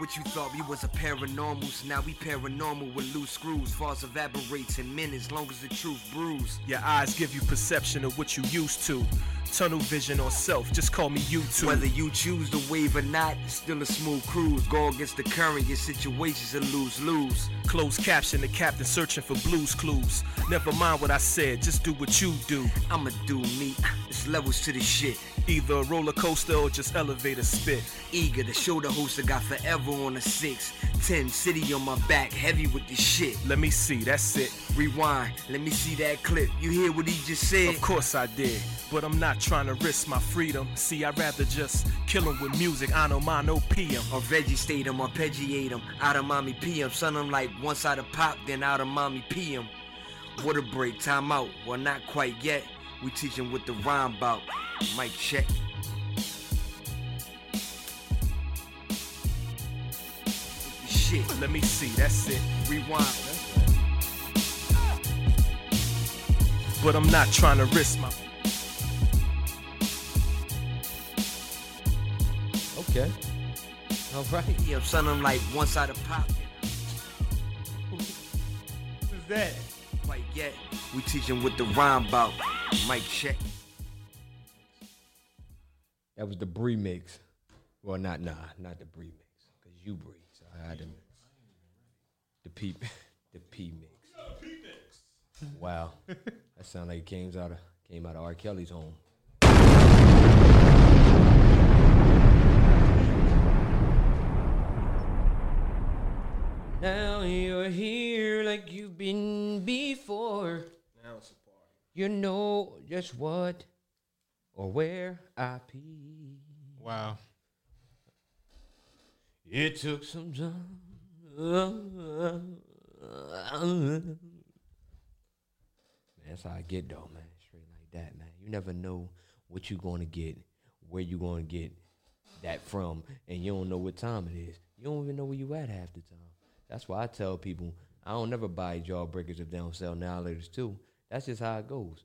What you thought we was a paranormals? Now we paranormal with loose screws. False evaporates in minutes, long as the truth brews. Your eyes give you perception of what you used to. Tunnel vision or self, just call me YouTube. Whether you choose the wave or not, it's still a smooth cruise. Go against the current, your situation's a lose lose. Closed caption, the captain searching for blues clues. Never mind what I said, just do what you do. I'ma do me. It's levels to the shit. Either a roller coaster or just elevator spit. Eager to show the host I got forever on a six. Ten city on my back, heavy with the shit. Let me see, that's it. Rewind, let me see that clip. You hear what he just said? Of course I did, but I'm not trying to risk my freedom. See, I'd rather just kill him with music. I know mine, no PM. Or veggie state him, or arpeggiate him. Out of mommy PM. Son, I'm like once side of pop, then out of mommy PM. What a break, time out. Well, not quite yet. We teach him what the rhyme about. Mic check. Shit, Let me see, that's it. rewind. But I'm not trying to risk my. Okay. All right. Yeah, son, I'm like one side of pop. What's that? Quite yet. We teach him what the rhyme about. Mic check. That was the Bree mix. Well, not nah, not the Bree mix, cause you Bree. So I had to, the P, the P mix. Wow, that sound like it came out of came out of R. Kelly's home. Now you're here like you've been before. Now it's a party. You know just what or where I pee. Wow. It took some time. That's how I get though, man. Straight like that, man. You never know what you're gonna get, where you're gonna get that from, and you don't know what time it is. You don't even know where you at half the time. That's why I tell people I don't never buy jawbreakers if they don't sell annihilators too. That's just how it goes.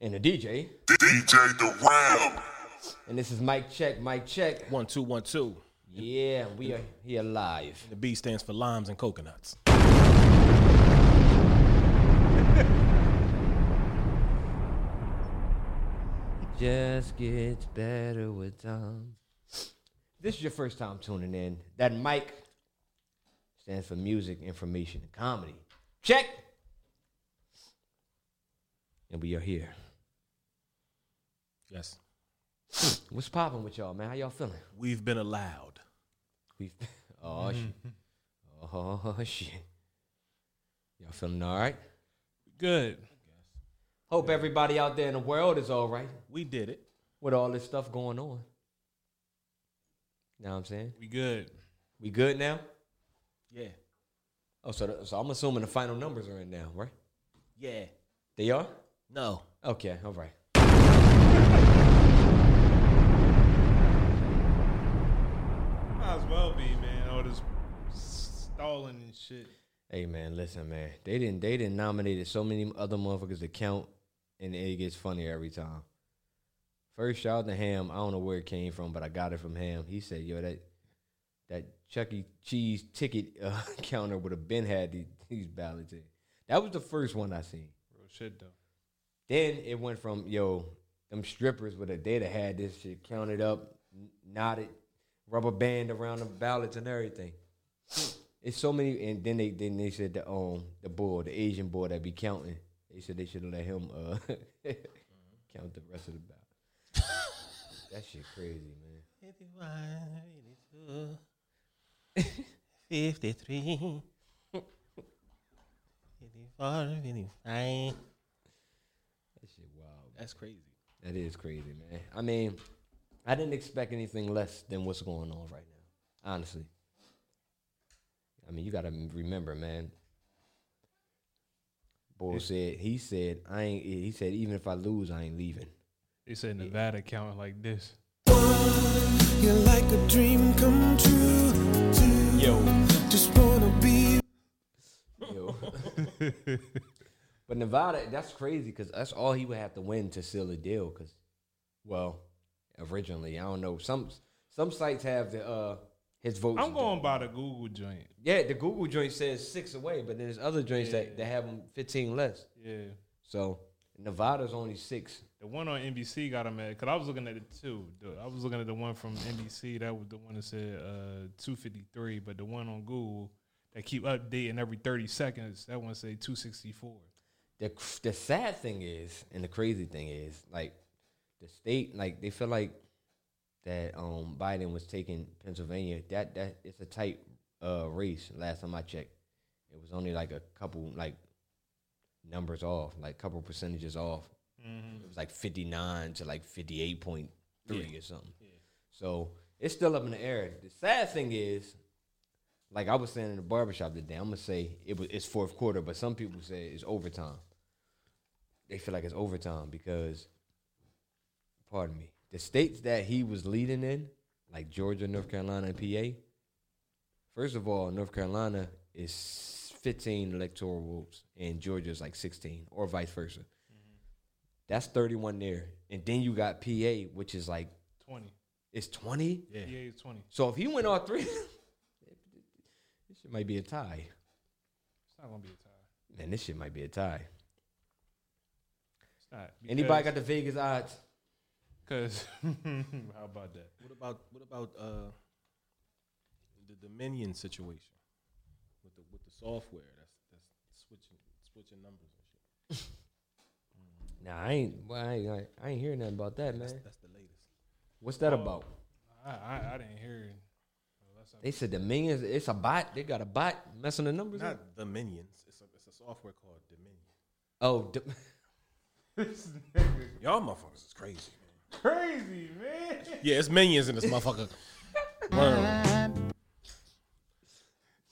and the DJ, DJ The Ram. and this is Mike Check, Mike Check. One two one two. Yeah, we are here live. The B stands for limes and coconuts. just gets better with time. This is your first time tuning in. That mic stands for music, information, and comedy. Check. And we are here. Yes. What's popping with y'all, man? How y'all feeling? We've been allowed. We oh shit. Oh shit. Y'all feeling all right? Good. Hope everybody out there in the world is all right We did it. with all this stuff going on. You know what I'm saying? We good. We good now? Yeah. Oh, so, the, so I'm assuming the final numbers are in now, right? Yeah. They are? No. Okay, all right. Might as well be, man. All this stalling and shit. Hey man, listen, man. They didn't they didn't nominated so many other motherfuckers to count and it gets funnier every time. First shout out to Ham. I don't know where it came from, but I got it from Ham. He said, yo, that that Chuck E. Cheese ticket uh, counter would have been had these, these ballots in. That was the first one I seen. Real shit, though. Then it went from yo, them strippers would have they'd have had this shit counted up, n- knotted, rubber band around the ballots and everything. It's so many, and then they then they said the um the boy, the Asian boy that be counting. They said they should have let him uh count the rest of the ballot. that shit crazy, man. 53. 54, 55. That shit wild. That's crazy. That is crazy, man. I mean, I didn't expect anything less than what's going on right now. Honestly, I mean, you got to remember, man. Boy said he said I ain't. He said even if I lose, I ain't leaving. They said Nevada counting like this. You're like a dream come true. To Yo, just wanna be yo. but Nevada, that's crazy because that's all he would have to win to seal a deal. Because, well, originally I don't know some some sites have the uh his votes. I'm going by the Google joint. Yeah, the Google joint says six away, but then there's other joints Yeah. that, that have them 15 less. Yeah. So Nevada's only six. The one on NBC got him at because I was looking at it too. The- I was looking at the one from NBC. That was the one that said uh, 253, but the one on Google that keep updating every 30 seconds. That one say 264. The the sad thing is, and the crazy thing is, like the state, like they feel like that um Biden was taking Pennsylvania. That that it's a tight uh race. Last time I checked, it was only like a couple like numbers off, like couple percentages off. It was like fifty nine to like fifty eight point three or something. So it's still up in the air. The sad thing is, like I was saying in the barbershop today, I'm gonna say it was it's fourth quarter, but some people say it's overtime. They feel like it's overtime because, pardon me, the states that he was leading in, like Georgia, North Carolina, and PA. First of all, North Carolina is 15 electoral votes, and Georgia is like 16, or vice versa. Mm-hmm. That's 31 there, and then you got PA, which is like 20. it's 20. Yeah, it's 20. So if he went all three, this shit might be a tie. It's not gonna be a tie. Man, this shit might be a tie. It's not. Anybody got the Vegas odds? Because how about that? What about what about uh the Dominion situation with the with the software that's that's switching switching numbers and shit. Nah, I ain't. Well, I ain't, I ain't hearing nothing about that, man. That's, that's the latest. What's that Oh. about? I, I, I didn't hear it. Well, They said the millions. It's a bot. They got a bot messing the numbers up. Not Dominions. It's a it's a software called Dominion. Oh, d- Y'all motherfuckers is crazy. Man. Crazy, man. Yeah, it's minions in this motherfucker. World.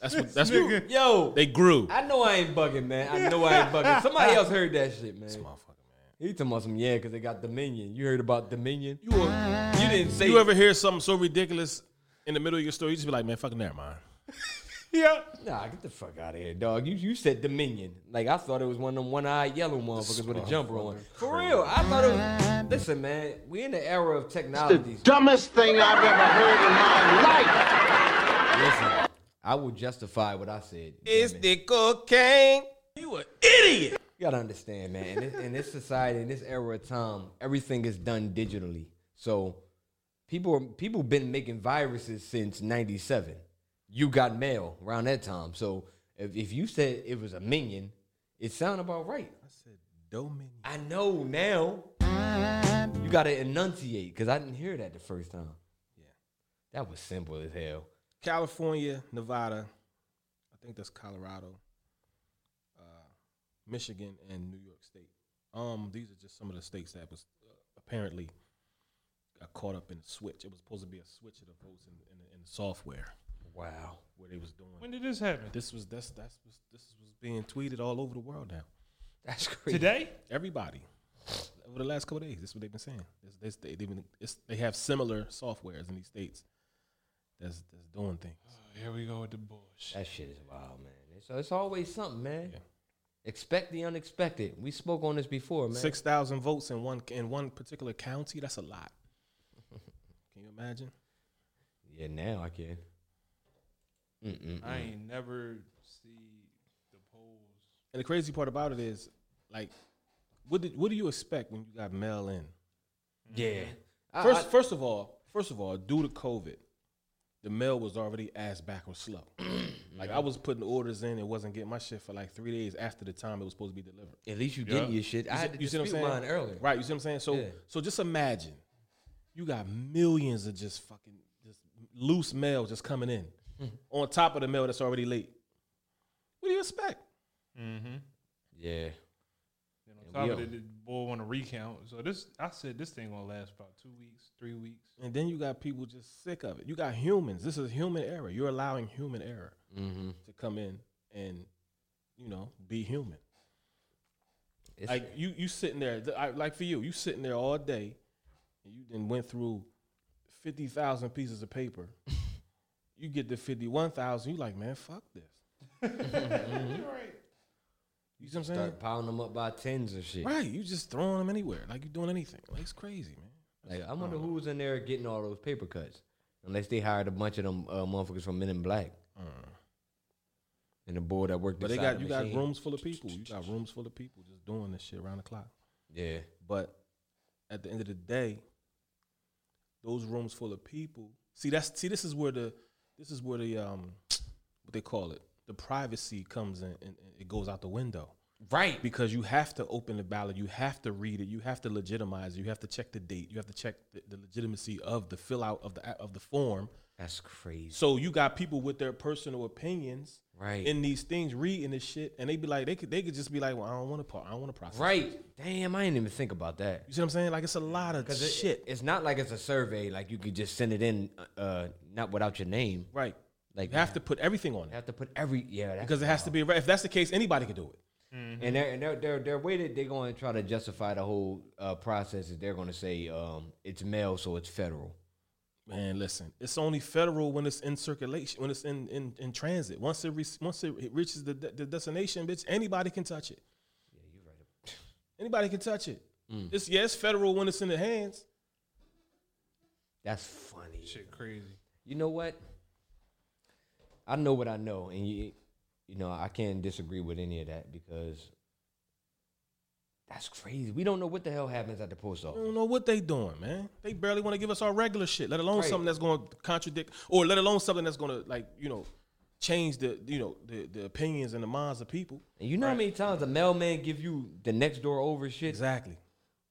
That's what that's what yo, they grew. I know I ain't bugging, man. I know I ain't bugging. Somebody else heard that shit, man. This motherfucker, man. He talking about some yeah, because they got Dominion. You heard about Dominion? You, you didn't say. You ever hear something so ridiculous in the middle of your story? You just be like, man, fucking never mind. Yeah. Nah, get the fuck out of here, dog. You you said Dominion. Like I thought it was one of them one-eyed yellow motherfuckers with a jumper on. For real, I thought it was. Listen, man, we in the era of technology. dumbest thing I've ever heard in my life. Listen, I will justify what I said. It's damn it. the cocaine. You an idiot. You gotta understand, man. In this, in this society, in this era of time, everything is done digitally. So people people been making viruses since '97. You got mail around that time. So if, if you said it was a minion, it sounded about right. I said Dominion. I know now. You gotta enunciate because I didn't hear that the first time. Yeah. That was simple as hell. California, Nevada, I think that's Colorado, uh, Michigan, and New York State. Um, these are just some of the states that was uh, apparently got caught up in the switch. It was supposed to be a switch of the votes in, in, in the software Wow. where they was doing. When did this happen? This was that's that's was this was being tweeted all over the world now. That's crazy. Today? Everybody over the last couple of days, this is what they've been saying. This, this, they, they've been, it's, they have similar softwares in these states that's that's doing things. Oh, here we go with the bullshit. That shit is wild, man. It's, it's always something, man. Yeah. Expect the unexpected. We spoke on this before, man. Six thousand votes in one in one particular county. That's a lot. Can you imagine? Yeah, now I can. Mm-mm. I ain't never see the polls. And the crazy part about it is, like, what did what do you expect when you got mail in? Yeah. First, I- first of all, first of all, due to COVID, the mail was already ass backwards slow. like I was putting orders in and wasn't getting my shit for like three days after the time it was supposed to be delivered. at least you getting your shit. I had to You see what I'm saying? mine earlier. Right, you see what I'm saying? So Yeah. so just imagine you got millions of just fucking just loose mail just coming in on top of the mail that's already late. What do you expect? Mm-hmm. Yeah. Then on top of it, the boy want to recount. So this, I said, this thing gonna last about two weeks, three weeks. And then you got people just sick of it. You got humans. This is human error. You're allowing human error Mm-hmm. to come in and, you know, be human. It's, like you, you sitting there. th- I, like for you, you sitting there all day, and you then went through fifty thousand pieces of paper. you get to fifty one thousand. You like, man, fuck this. You see what I'm saying? start piling them up by tens and shit. Right. You just throwing them anywhere, like you doing anything. Like it's crazy, man. Like I wonder who's in there getting all those paper cuts, unless they hired a bunch of them uh, motherfuckers from Men in Black. And the board that worked. But they got the you got rooms full of people. You got rooms full of people just doing this shit around the clock. Yeah, But at the end of the day, those rooms full of people. See, that's see, this is where the this is where the um what they call it, the privacy comes in and, it goes out the window. right. Because you have to open the ballot, you have to read it, you have to legitimize it, you have to check the date, you have to check the, the legitimacy of the fill out of the of the form. That's crazy. So you got people with their personal opinions Right. in these things, reading this shit, and they be like, they could they could just be like, well, I don't want to, I don't want to process. Right. Damn, I didn't even think about that. You see what I'm saying? Like it's a lot of it, shit. it's not like it's a survey. Like you could just send it in, uh, not without your name. right. Like You have to put everything on You it have to put every yeah. That's because it has to be. If that's the case, anybody can do it. And their and their their, their way that they're going to try to justify the whole uh, process is they're going to say um, it's mail, so it's federal. Man, listen, it's only federal when it's in circulation, when it's in in, in transit. Once it re- once it reaches the, the destination, bitch, anybody can touch it. Yeah, you're right. Anybody can touch it. Mm. It's yeah, it's federal when it's in the hands. That's funny. Shit, crazy. You know what? I know what I know, and you, you know, I can't disagree with any of that because that's crazy. We don't know what the hell happens at the post office. I don't know what they doing, man. They barely want to give us our regular shit, let alone Right. something that's going to contradict, or let alone something that's going to like you know change the you know the, the opinions and the minds of people. And you know how many times a mailman give you the next door over shit? Exactly.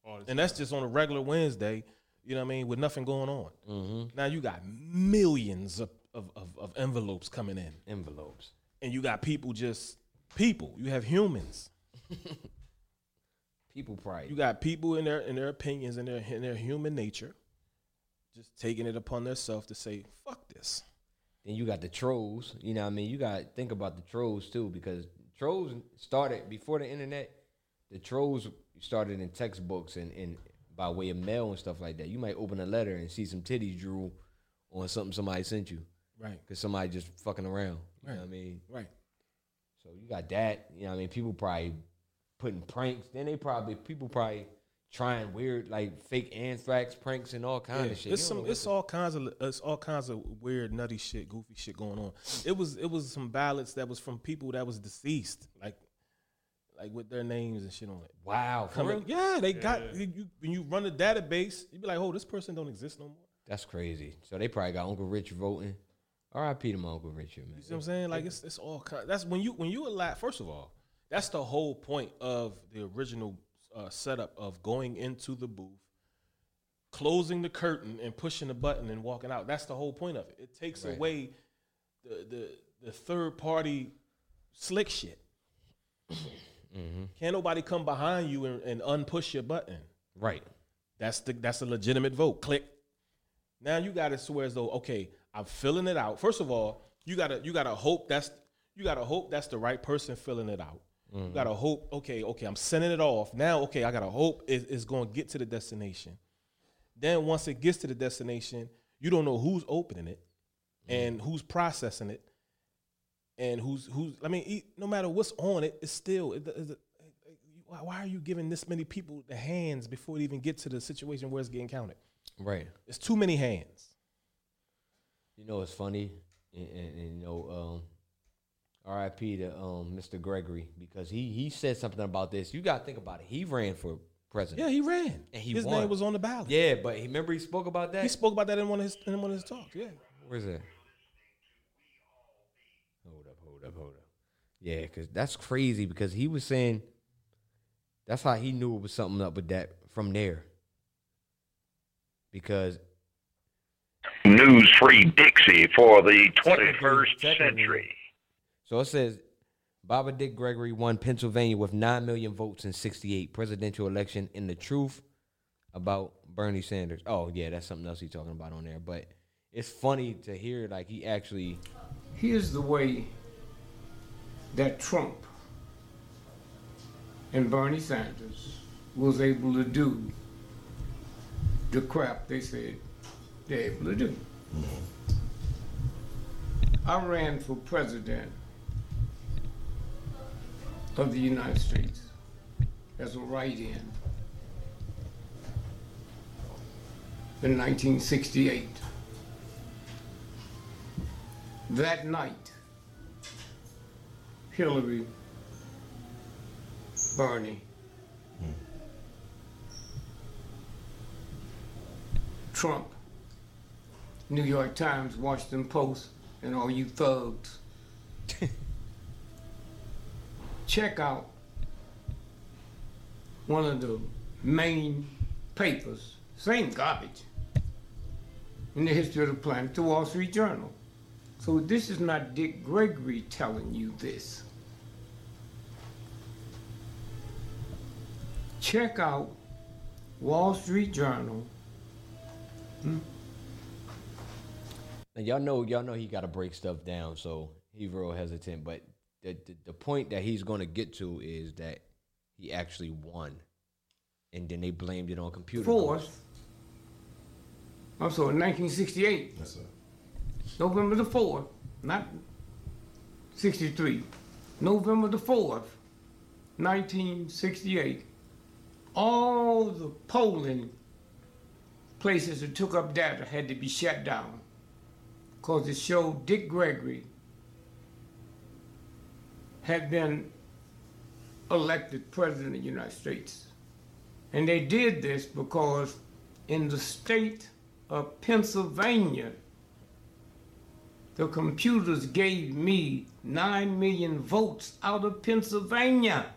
All the And that's just on a regular Wednesday, you know what I mean, with nothing going on. Mm-hmm. Now you got millions of, of, of, of envelopes coming in, Envelopes. and you got people just people. You have humans. People pride. You got people in their in their opinions and their in their human nature, just taking it upon themselves to say, "Fuck this." Then you got the trolls. You know what I mean? You got to think about the trolls too because trolls started before the internet. The trolls started in textbooks and, and by way of mail and stuff like that. You might open a letter and see some titties drool on something somebody sent you Right. because somebody just fucking around. You know what I mean? Right. So you got that. You know what I mean? People probably putting pranks. Then they probably, people probably trying weird, like fake anthrax pranks and all kind Yeah, of shit. It's some. It's all kinds of. It's all kinds of weird, nutty shit, goofy shit going on. It was. It was some ballots that was from people that was deceased, like, like with their names and shit on it. Wow. For Coming, yeah, they got you, you- when you run the database, you be like, oh, this person don't exist no more. That's crazy. So they probably got Uncle Rich voting. R.I.P. to my Uncle Richard, man. You see what I'm saying? Like it's it's all kind. That's when you when you allow. First of all, that's the whole point of the original uh, setup of going into the booth, closing the curtain and pushing the button and walking out. That's the whole point of it. It takes Right. away the the the third party slick shit. Can't nobody come behind you and, and unpush your button. Right. That's the that's a legitimate vote. Click. Now you got to swear as though okay, I'm filling it out. First of all, you gotta you gotta hope that's you gotta hope that's the right person filling it out. You gotta hope okay, okay, I'm sending it off. Now, okay, I gotta hope it- it's going to get to the destination. Then once it gets to the destination, you don't know who's opening it and who's processing it and who's who's. I mean, no matter what's on it, it's still. It, it, why are you giving this many people the hands before it even get to the situation where it's getting counted? Right. It's too many hands. You know, it's funny, and, and, and, you know, um, R.I.P. to um, Mr. Gregory because he he said something about this. You got to think about it. He ran for president. Yeah, he ran. And he his won. name was on the ballot. Yeah, but he remember he spoke about that. He spoke about that in one of his in one of his talks. Yeah. Where's that? Hold up, hold up, hold up. Yeah, because that's crazy because he was saying that's how he knew it was something up with that from there. Because News Free Dixie for the 21st technically- century. So it says Baba Dick Gregory won Pennsylvania with 9 million votes in 68 presidential election in the truth about Bernie Sanders. Oh, yeah, that's something else he's talking about on there. But it's funny to hear like he actually Here's the way that Trump and Bernie Sanders was able to do the crap they said they're able to do. Mm-hmm. I ran for president of the United States as a write-in in 1968. That night, Hillary, Bernie, Trump, New York Times, Washington Post, and all you thugs. Check out one of the main papers, same garbage, in the history of the planet, the Wall Street Journal. So this is not Dick Gregory telling you this. Check out Wall Street Journal. Hmm? And y'all know, y'all know he got to break stuff down, so he real hesitant. But the, the the point that he's going to get to is that he actually won, and then they blamed it on computer. glitch. Fourth. I'm sorry, 1968. Yes, sir. November the 4th, not 63. November the 4th, 1968. All the polling places that took up data had to be shut down because it showed Dick Gregory had been elected president of the United States. And they did this because in the state of Pennsylvania, the computers gave me 9 million votes out of Pennsylvania.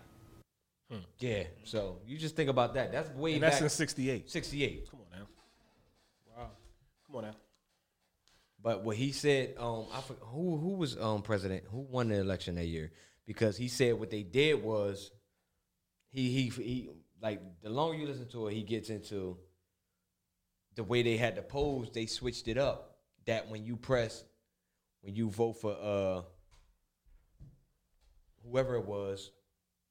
Yeah, so you just think about that. That's way And that's back. in 68. 68. Come on now. Wow. Come on now. But what he said, um, I forgot, who who was um president? Who won the election that year? Because he said what they did was, he he he like the longer you listen to it, he gets into the way they had to pose. They switched it up. That when you press, when you vote for uh whoever it was,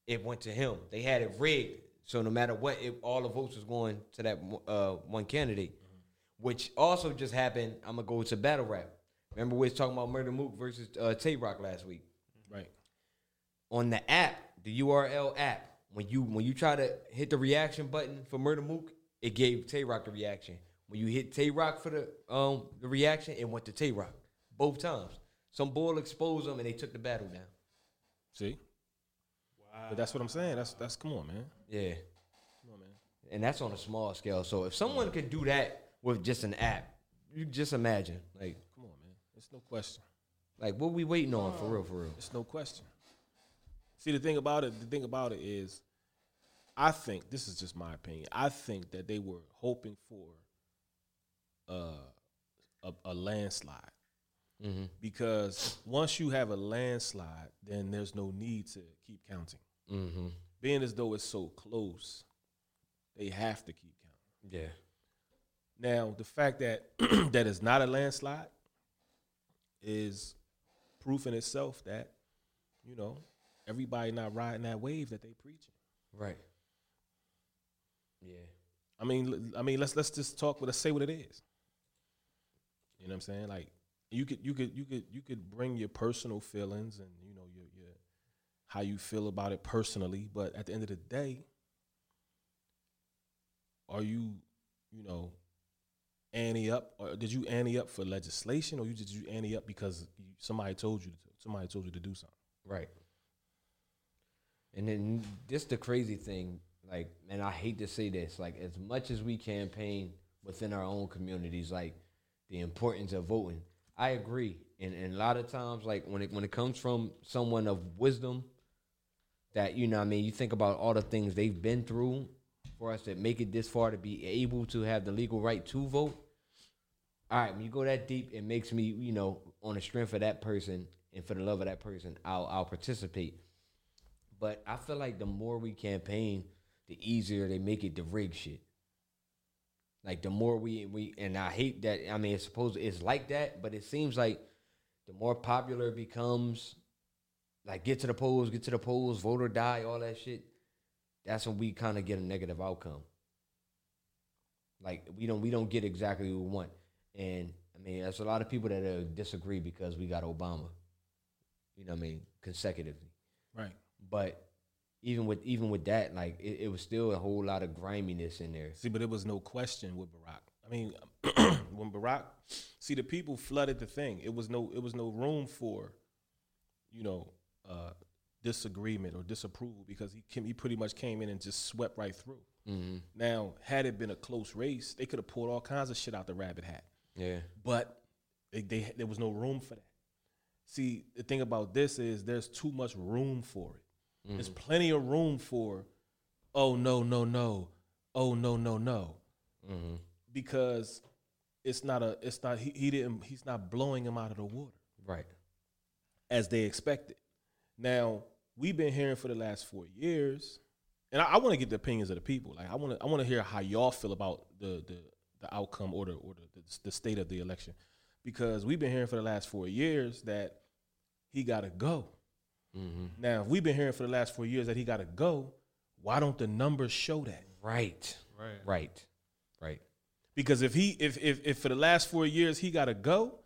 it went to him. They had it rigged, so no matter what, it, all the votes was going to that uh, one candidate. Which also just happened. I'm gonna go to battle rap. Remember we was talking about Murda Mook versus uh, Tay Roc last week. On the app, the URL app. When you when you try to hit the reaction button for Murda Mook, it gave Tay Roc the reaction. When you hit Tay Roc for the um the reaction, it went to Tay Roc both times. Some bull exposed them and they took the battle down. See? Wow. But that's what I'm saying. That's that's come on, man. Yeah. Come on, man. and that's on a small scale. So if someone could do that with just an app, you just imagine, like, Come on, man. It's no question. like what we waiting on for real, for real. It's no question. See, the thing about it, the thing about it is, I think this is just my opinion. I think that they were hoping for uh, a, a landslide Mm-hmm. because once you have a landslide, then there's no need to keep counting. Mm-hmm. Being as though it's so close, they have to keep counting. Yeah. Now, the fact that that is not a landslide is proof in itself that you know everybody not riding that wave that they preaching. Right. Yeah. I mean, I mean, let's let's just talk. Let's say what it is. You know what I'm saying? Like you could you could you could you could bring your personal feelings and you know your your how you feel about it personally, but at the end of the day, are you you know ante up or did you ante up for legislation or you did you ante up because somebody told you to somebody told you to do something? Right. And then this the crazy thing, like, man, I hate to say this, like, as much as we campaign within our own communities, like the importance of voting, I agree. And, and a lot of times, like when it when it comes from someone of wisdom, that you know, I mean, you think about all the things they've been through for us to make it this far to be able to have the legal right to vote. All right, when you go that deep, it makes me, you know, on the strength of that person and for the love of that person, I'll I'll participate. But I feel like the more we campaign, the easier they make it to rig shit. Like the more we we and I hate that. I mean, it's supposed it's like that, but it seems like the more popular it becomes, like get to the polls, get to the polls, vote or die, all that shit. That's when we kind of get a negative outcome. Like we don't we don't get exactly what we want, and I mean, there's a lot of people that uh, disagree because we got Obama. You know what I mean? Consecutively. Right. But even with even with that, like it, it was still a whole lot of griminess in there. See, but it was no question with Barack. I mean, when Barack, see, the people flooded the thing. It was no, it was no room for, you know, uh, disagreement or disapproval because he came, he pretty much came in and just swept right through. Mm-hmm. Now, had it been a close race, they could have pulled all kinds of shit out the rabbit hat. Yeah. But they, they there was no room for that. See, the thing about this is there's too much room for it. There's plenty of room for, oh no no no, oh no no no, Mm-hmm. because it's not a it's not he, he didn't he's not blowing him out of the water Right. as they expected. Now we've been hearing for the last four years, and I, I want to get the opinions of the people. Like I want to I want to hear how y'all feel about the the the outcome or the or the, the, the state of the election, because we've been hearing for the last four years that he got to go. Mm-hmm. Now if we've been hearing for the last four years that he got to go, why don't the numbers show that? Right. Right. Right. Right. Because if he if if, if for the last four years he got to go,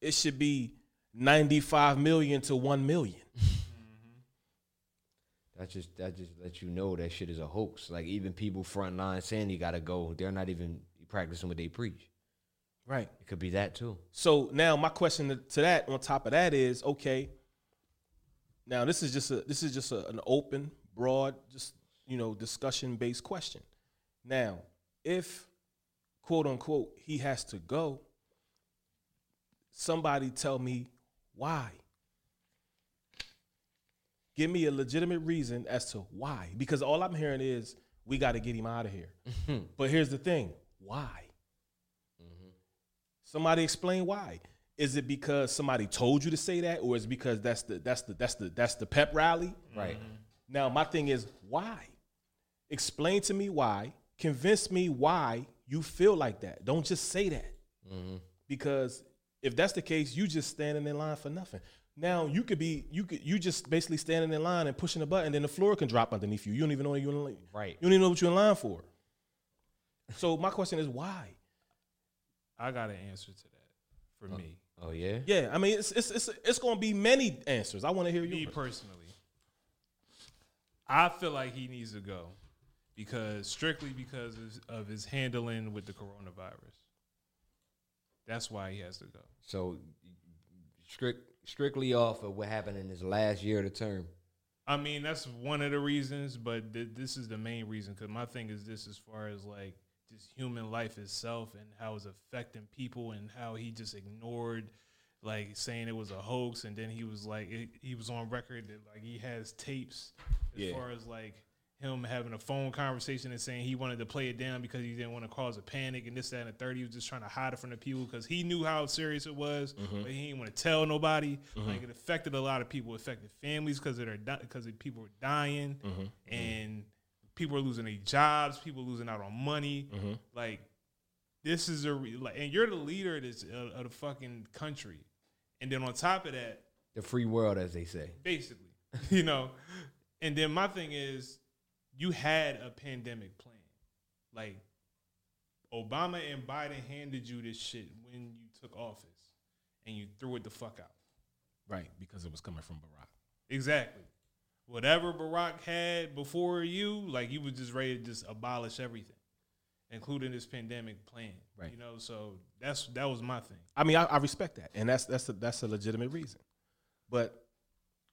it should be ninety five million to one million. That just that just lets you know that shit is a hoax. Like even people front line saying you gotta go, they're not even practicing what they preach. Right. It could be that too. So now my question to- to that, on top of that, is okay. Now this is just a this is just a, an open, broad, just you know, discussion based question. Now, if quote unquote he has to go, somebody tell me why. Give me a legitimate reason as to why, because all I'm hearing is we got to get him out of here. but here's the thing: why? Mm-hmm. Somebody explain why. Is it because somebody told you to say that, or is it because that's the that's the that's the that's the pep rally? Right. Mm-hmm. Now my thing is why? Explain to me why. Convince me why you feel like that. Don't just say that. Mm-hmm. Because if that's the case, you just standing in line for nothing. Now you could be you could you just basically standing in line and pushing a button, then the floor can drop underneath you. You don't even know you're in line. Right. You don't even know what you're in line for. So my question is why? I got an answer to that for me. Oh yeah? Yeah, I mean it's it's it's, it's going to be many answers. I want to hear Me you. personally, I feel like he needs to go because strictly because of- of his handling with the coronavirus. That's why he has to go. So strict strictly off of what happened in his last year of the term. I mean, that's one of the reasons, but th- this is the main reason. Because my thing is this, as far as like just human life itself and how it's affecting people, and how he just ignored, like saying it was a hoax, and then he was like, it, he was on record that like he has tapes as Yeah. far as like him having a phone conversation and saying he wanted to play it down because he didn't want to cause a panic and this, that, and the third. He was just trying to hide it from the people because he knew how serious it was, mm-hmm. but he didn't want to tell nobody. Mm-hmm. Like it affected a lot of people. It affected families because their because of people were dying mm-hmm. and people are losing their jobs. People losing out on money. Like this is a re- like, and you're the leader of this uh, of the fucking country, and then on top of that, The free world, as they say. basically, you know. And then my thing is, you had a pandemic plan. Like Obama and Biden handed you this shit when you took office, and you threw it the fuck out. Right, because it was coming from Barack. Exactly. Whatever Barack had before you, like you was just ready to just abolish everything, including this pandemic plan. Right. You know, so that's that was my thing. I mean, I, I respect that, and that's that's a, that's a legitimate reason. But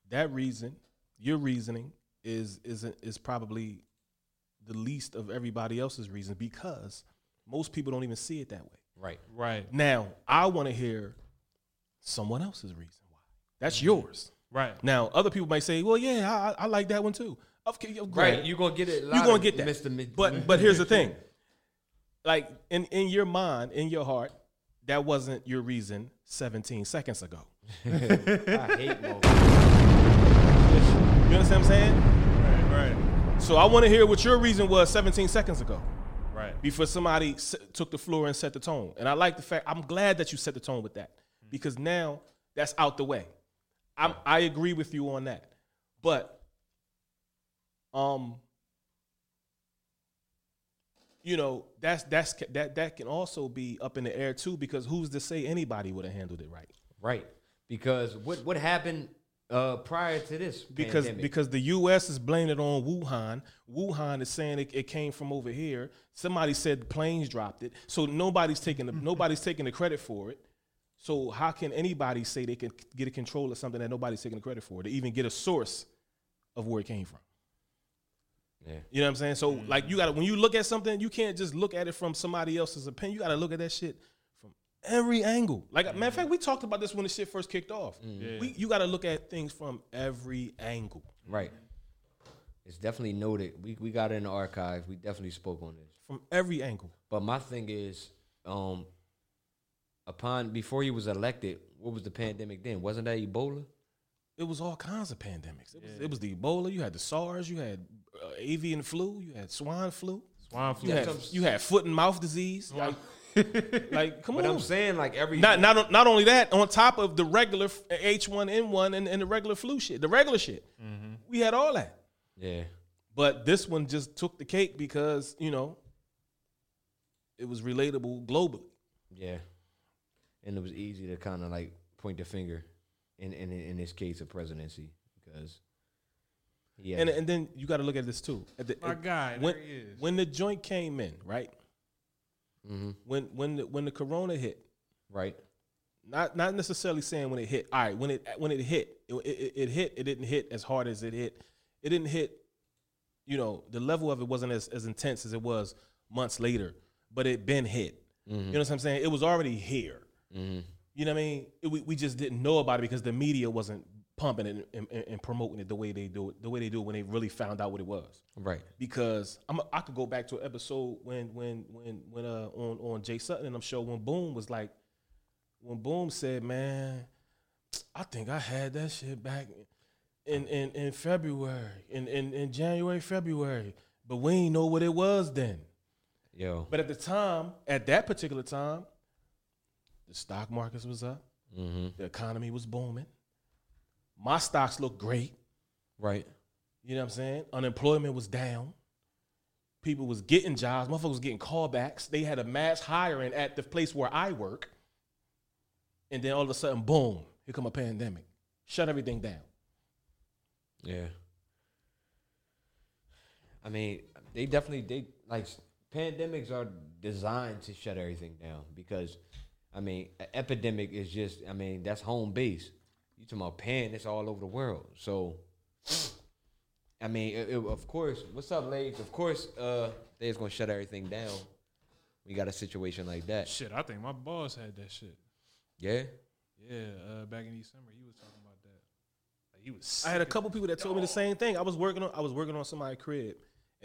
that reason, your reasoning, is isn't is probably the least of everybody else's reason because most people don't even see it that way. Right. Right. Now, I want to hear someone else's reason why. That's mm-hmm. yours. Right. Now, other people might say, "Well, yeah, I, I like that one too." Okay, yo, Right. You're gonna get it. You're gonna get that. Mr. Mid- But but here's the thing. Like in in your mind, in your heart, that wasn't your reason 17 seconds ago. I hate Mo. You understand what I'm saying? Right, right, So I want to hear what your reason was 17 seconds ago right. before somebody s- took the floor and set the tone. And I like the fact I'm glad that you set the tone with that mm. because now that's out the way. I'm, I agree with you on that, but um, you know that's that's that that can also be up in the air too because who's to say anybody would have handled it right? Right. Because what what happened uh, prior to this? because pandemic? because the U.S. is blaming it on Wuhan. Wuhan is saying it, it came from over here. Somebody said planes dropped it, so nobody's taking the nobody's taking the credit for it. So how can anybody say they can get a control of something that nobody's taking the credit for to even get a source of where it came from? yeah. You know what I'm saying? So mm-hmm. like you got to when you look at something, you can't just look at it from somebody else's opinion. You got to look at that shit from every angle. Like matter of mm-hmm. fact, we talked about this when the shit first kicked off. Mm. We, you got to look at things from every angle. Right. It's definitely noted. We we got it in the archive. We definitely spoke on this. From every angle. But my thing is, um, upon before he was elected, what was the pandemic then? Wasn't that Ebola? It was all kinds of pandemics. It was, it was the Ebola. You had the SARS. You had uh, avian flu. You had swine flu. Swine flu. You had, you had foot and mouth disease. Like, like come But on. I'm saying like every not not not only that, on top of the regular H one N one and and the regular flu shit, the regular shit, we had all that. yeah But this one just took the cake because you know it was relatable globally. yeah, and it was easy to kind of like point the finger in in in this case of presidency because yeah And and then you got to look at this too. At the, My at- guy, when, there he is. when the joint came in, right? hmm When when the, when the corona hit, right not not necessarily saying when it hit. All right, when it when it hit, it, it, it hit. It didn't hit as hard as it hit. It didn't hit. You know, the level of it wasn't as, as intense as it was months later, but it been hit. You know what I'm saying? It was already here. Hmm You know what I mean? It- we, we just didn't know about it because the media wasn't pumping it and, and, and promoting it the way they do it, the way they do it when they really found out what it was. right Because I'm, I could go back to an episode when when when when uh on on Jay Sutton and I'm sure when Boom was like when Boom said, "Man, I think I had that shit back in in in February in in, in January February, but we ain't know what it was then." yo But at the time, at that particular time, the stock markets was up, hmm the economy was booming. My stocks looked great. right You know what I'm saying? Unemployment was down. People was getting jobs. Motherfuckers was getting callbacks. They had a mass hiring at the place where I work. And then all of a sudden, boom, here come a pandemic. Shut everything down. Yeah. I mean, they definitely they like pandemics are designed to shut everything down because I mean, an epidemic is just I mean, that's home base. You talking about pan, it's all over the world. So I mean, it, it- of course, what's up, ladies? Of course, uh they're just gonna shut everything down. We got a situation like that. Shit, I think my boss had that shit. Yeah? Yeah, uh, back in December, he was talking about that. Like, he was. I had a couple people that told me the same thing. I was working on I was working on somebody's crib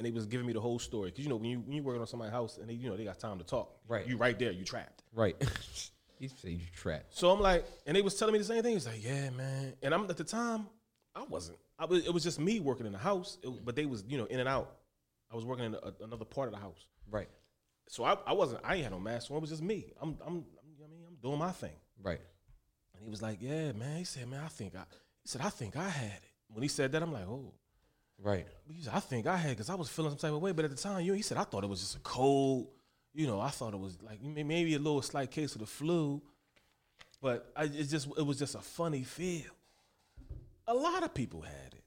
and they was giving me the whole story. Cause you know, when you when you working on somebody's house and they you know they got time to talk. Right. You right there, you trapped. Right. you say you trapped. So I'm like, and they was telling me the same thing. He's like, yeah, man. And I'm at the time, I wasn't. I was. It was just me working in the house, It- but they was, you know, in and out. I was working in a, another part of the house, Right. so I, I wasn't. I ain't had no mask on. It was just me. I'm, I'm, I'm I mean, I'm doing my thing. Right. And he was like, yeah, man. He said, man, I think I. He said, I think I had it. When he said that, I'm like, oh. Right. He said, I think I had because I was feeling some type of way. But at the time, you, know, he said, I thought it was just a cold. You know, I thought it was like maybe a little slight case of the flu, but I, it just it was just a funny feel. A lot of people had it,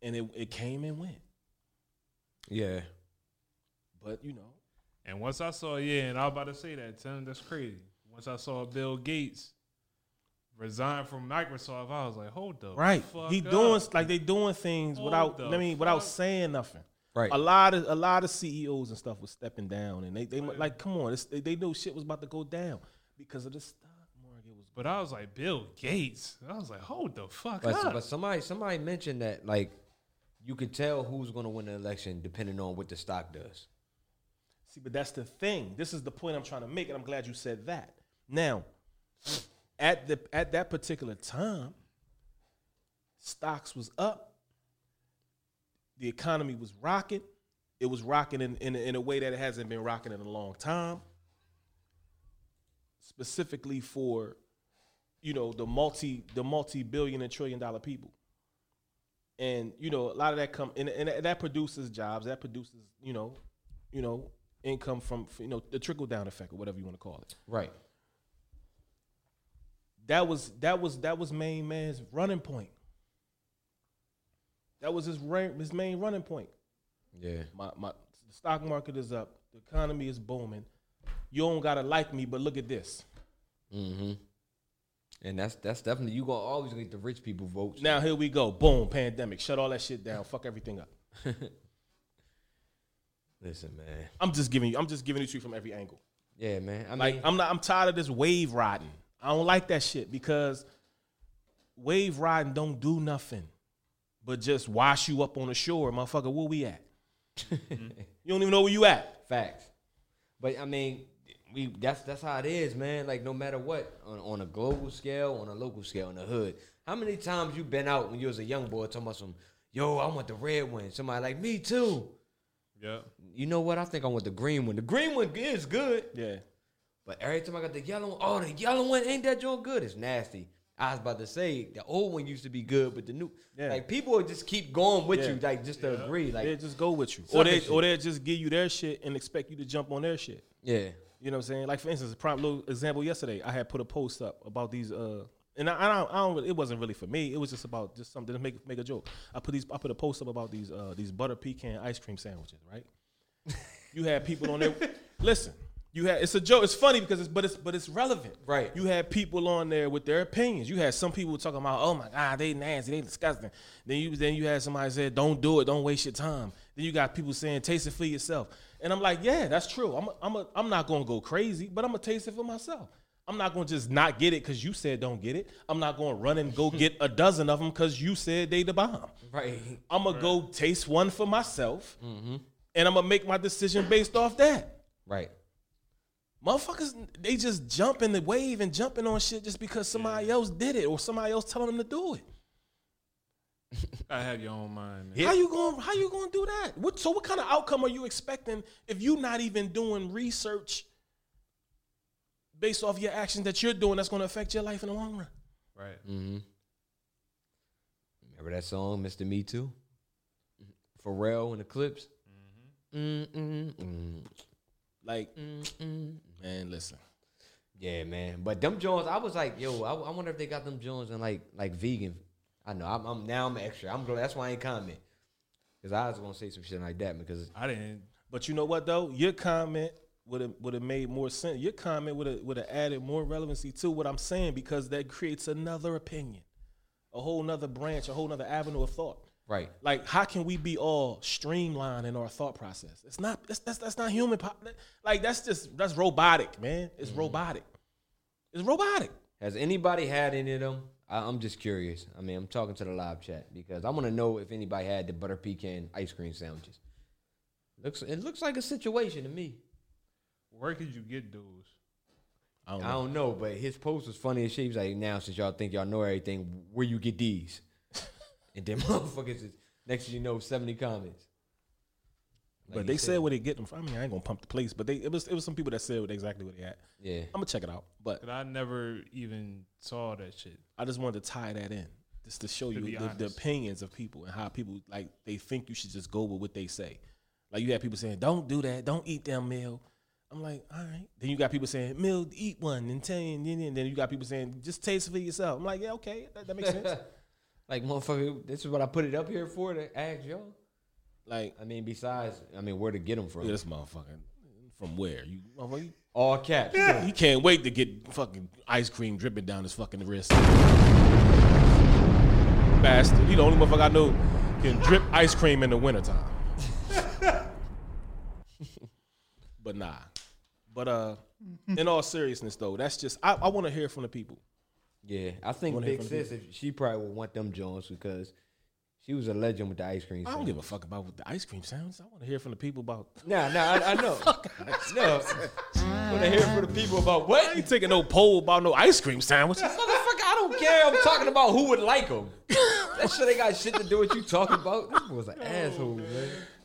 and it it came and went. Yeah. But you know, And once I saw, yeah, and I was about to say that, Tim, that's crazy. Once I saw Bill Gates resign from Microsoft, I was like, hold up, right? fuck He up. doing like they doing things Hold without. I mean, without saying nothing. Right. A lot of a lot of CEOs and stuff was stepping down, and they they like, come on, it's, they, they knew shit was about to go down because of the stock market was. But I was like, Bill Gates. I was like, hold the fuck But, up. but somebody somebody mentioned that like you could tell who's going to win the election depending on what the stock does. See, but that's the thing. This is the point I'm trying to make, and I'm glad you said that. Now, at the at that particular time, stocks was up the economy was rocking. It was rocking in, in, in a way that it hasn't been rocking in a long time. Specifically for, you know, the multi the multi billion and trillion dollar people. And you know, a lot of that come and, and that produces jobs. That produces, you know, you know, income from you know the trickle down effect or whatever you want to call it. Right. That was that was that was main man's running point. That was his ra- his main running point. Yeah. My my the stock market is up. The economy is booming. You don't gotta like me, but look at this. Mm-hmm. And that's that's definitely you gonna always get the rich people votes. Now here we go. Boom, pandemic. Shut all that shit down. Fuck everything up. Listen, man. I'm just giving you. I'm just giving it to you from every angle. Yeah, man. I mean, Like I'm not. I'm tired of this wave riding. I don't like that shit because wave riding don't do nothing but just wash you up on the shore, motherfucker. Where we at? you don't even know where you at. Facts. But I mean, we that's that's how it is, man. Like no matter what, on, on a global scale, on a local scale, in the hood. How many times you been out when you was a young boy talking about some, yo, I want the red one. Somebody like me too. Yeah. You know what? I think I want the green one. The green one is good. Yeah. But every time I got the yellow one, oh, the yellow one ain't that joint good? It's nasty. I was about to say the old one used to be good, but the new, Yeah. like people would just keep going with Yeah. you, like just to agree, like they just go with you, or they shit. or they just give you their shit and expect you to jump on their shit. yeah, You know what I'm saying? Like for instance, a prime little example yesterday, I had put a post up about these uh and I, I don't I don't really, it wasn't really for me. It was just about just something to make make a joke. I put these I put a post up about these uh these butter pecan ice cream sandwiches, right? you had people on there listen, you had it's a joke, it's funny because it's but it's but it's relevant. Right. You had people on there with their opinions. You had some people talking about, oh my God, they nasty, they disgusting. Then you then you had somebody said, Don't do it, don't waste your time. Then you got people saying, taste it for yourself. And I'm like, yeah, that's true. I'm a, I'm a, I'm not gonna go crazy, but I'm gonna taste it for myself. I'm not gonna just not get it because you said don't get it. I'm not gonna run and go get a dozen of them because you said they the bomb. right. I'm gonna go taste one for myself, Mm-hmm. and I'm gonna make my decision based off that. Right. Motherfuckers, they just jump in the wave and jumping on shit just because somebody else did it or somebody else telling them to do it. I have your own mind. Man. How you going? How you going to do that? What, so, what kind of outcome are you expecting if you're not even doing research based off your actions that you're doing that's going to affect your life in the long run? Right. Mm-hmm. Remember that song, Mr. Me Too? Pharrell and the Clipse. Mm-mm-mm. Like, Mm-mm. Man, listen. Yeah, man. But them Jones, I was like, yo, I, I wonder if they got them Jones and like like vegan. I know. I'm, I'm now I'm extra. I'm glad. That's why I ain't comment because I was gonna say some shit like that because I didn't. But you know what though? Your comment would have would have made more sense. Your comment would have would have added more relevancy to what I'm saying because that creates another opinion, a whole nother branch, a whole nother avenue of thought. Right. Like, how can we be all streamlined in our thought process? It's not. That's that's, that's not human. po- Like, that's just that's robotic, man. It's mm-hmm. robotic. It's robotic. Has anybody had any of them? I, I'm just curious. I mean, I'm talking to the live chat because I want to know if anybody had the butter pecan ice cream sandwiches. Looks it looks like a situation to me. Where could you get those? I don't I don't know, but his post was funny as shit. He was like, "Now since y'all think y'all know everything, where you get these?" And then motherfuckers is next thing you know, seventy comments. Like But they said where they get them from. I mean, I ain't gonna pump the place, but they it was it was some people that said exactly where they at. Yeah, I'm gonna check it out. But I never even saw that shit. I just wanted to tie that in, just to show To you the, the opinions of people and how people like they think you should just go with what they say. Like you have people saying, "Don't do that. Don't eat that meal." I'm like, all right. Then you got people saying, "Meal, eat one," and ten, and then and then you got people saying, "Just taste it for yourself." I'm like, yeah, okay, that, that makes sense. like motherfucker, this is what I put it up here for to ask y'all. like, I mean, besides, I mean, where to get them from? yeah, this motherfucker from where you? Motherfucker, you- All caps. He can't wait to get fucking ice cream dripping down his fucking wrist. Bastard. He the only motherfucker I know can drip ice cream in the wintertime. but nah. But uh in all seriousness though, that's just I, I want to hear from the people. Yeah, I think Wanna hear Big from Sis, if she probably would want them Jones because she was a legend with the ice cream. I don't sandwich. give a fuck about what the ice cream sounds. I want to hear from the people about Nah, nah, I, I know. no, want to hear from the people about I what? ain't taking no poll about no ice cream sandwich. Motherfucker, I don't care. I'm talking about who would like them. That shit ain't got shit to do with you talking about. This was an asshole, man.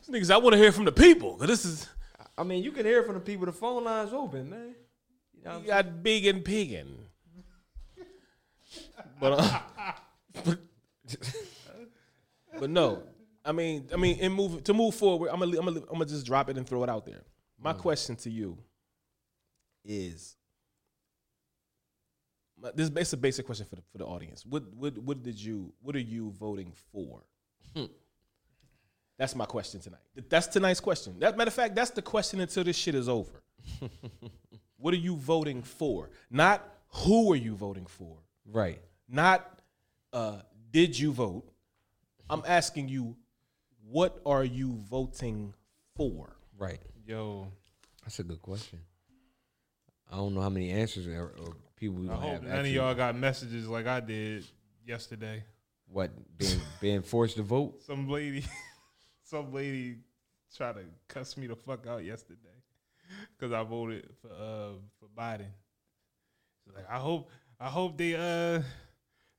These niggas, I want to hear from the people. 'cause this is I mean, you can hear from the people. The phone line's open, man. You know what I'm you got big and piggin. But, uh, but but no, I mean, I mean, in move to move forward, I'm gonna I'm gonna I'm gonna just drop it and throw it out there. My question to you is. my- This is a basic question for the for the audience. What what what did you what are you voting for? That's my question tonight. That's tonight's question. That matter of fact, that's the question until this shit is over. what are you voting for? Not who are you voting for? Right. Not uh, did you vote? I'm asking you, what are you voting for? Right. Yo, That's a good question. I don't know how many answers or, or people we I hope have. none of y'all got messages like I did yesterday. what being being forced to vote. Some lady, some lady tried to cuss me the fuck out yesterday because I voted for uh for Biden. She's like, I hope, I hope they uh,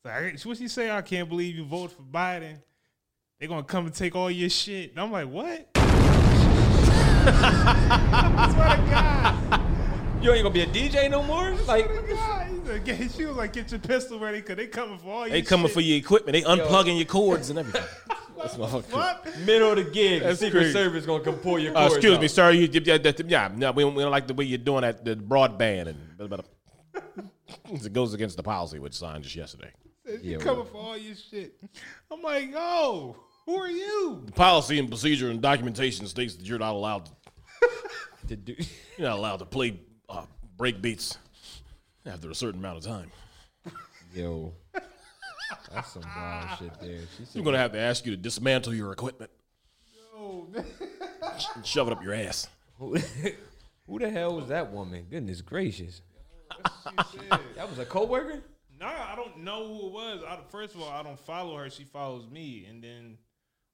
like, what she say? I can't believe you vote for Biden. They gonna come and take all your shit. And I'm like, what? Swear to God. You ain't gonna be a DJ no more. Like God, he's like, get- she was like, get your pistol ready because they coming for all your They coming shit. for your equipment. They unplugging your cords and everything. That's my fucking. What? middle of the gig, That's Secret crazy. Service gonna come pull your Uh, cords excuse out. me, sir. You, yeah, that- yeah, no, we, don't, we don't like the way you're doing that. The broadband and blah, blah, blah. it goes against the policy which signed just yesterday. Said Yeah, you coming for all your shit. I'm like, yo, who are you? The policy and procedure and documentation states that you're not allowed to To do- you're not allowed to play uh, break beats after a certain amount of time. Yo, that's some wild shit there. She said, We're gonna have to ask you to dismantle your equipment Oh, man. and shove it up your ass. who, who the hell was that woman? Goodness gracious, She said, that was a coworker. nah, I don't know who it was. I, first of all, I don't follow her. She follows me. And then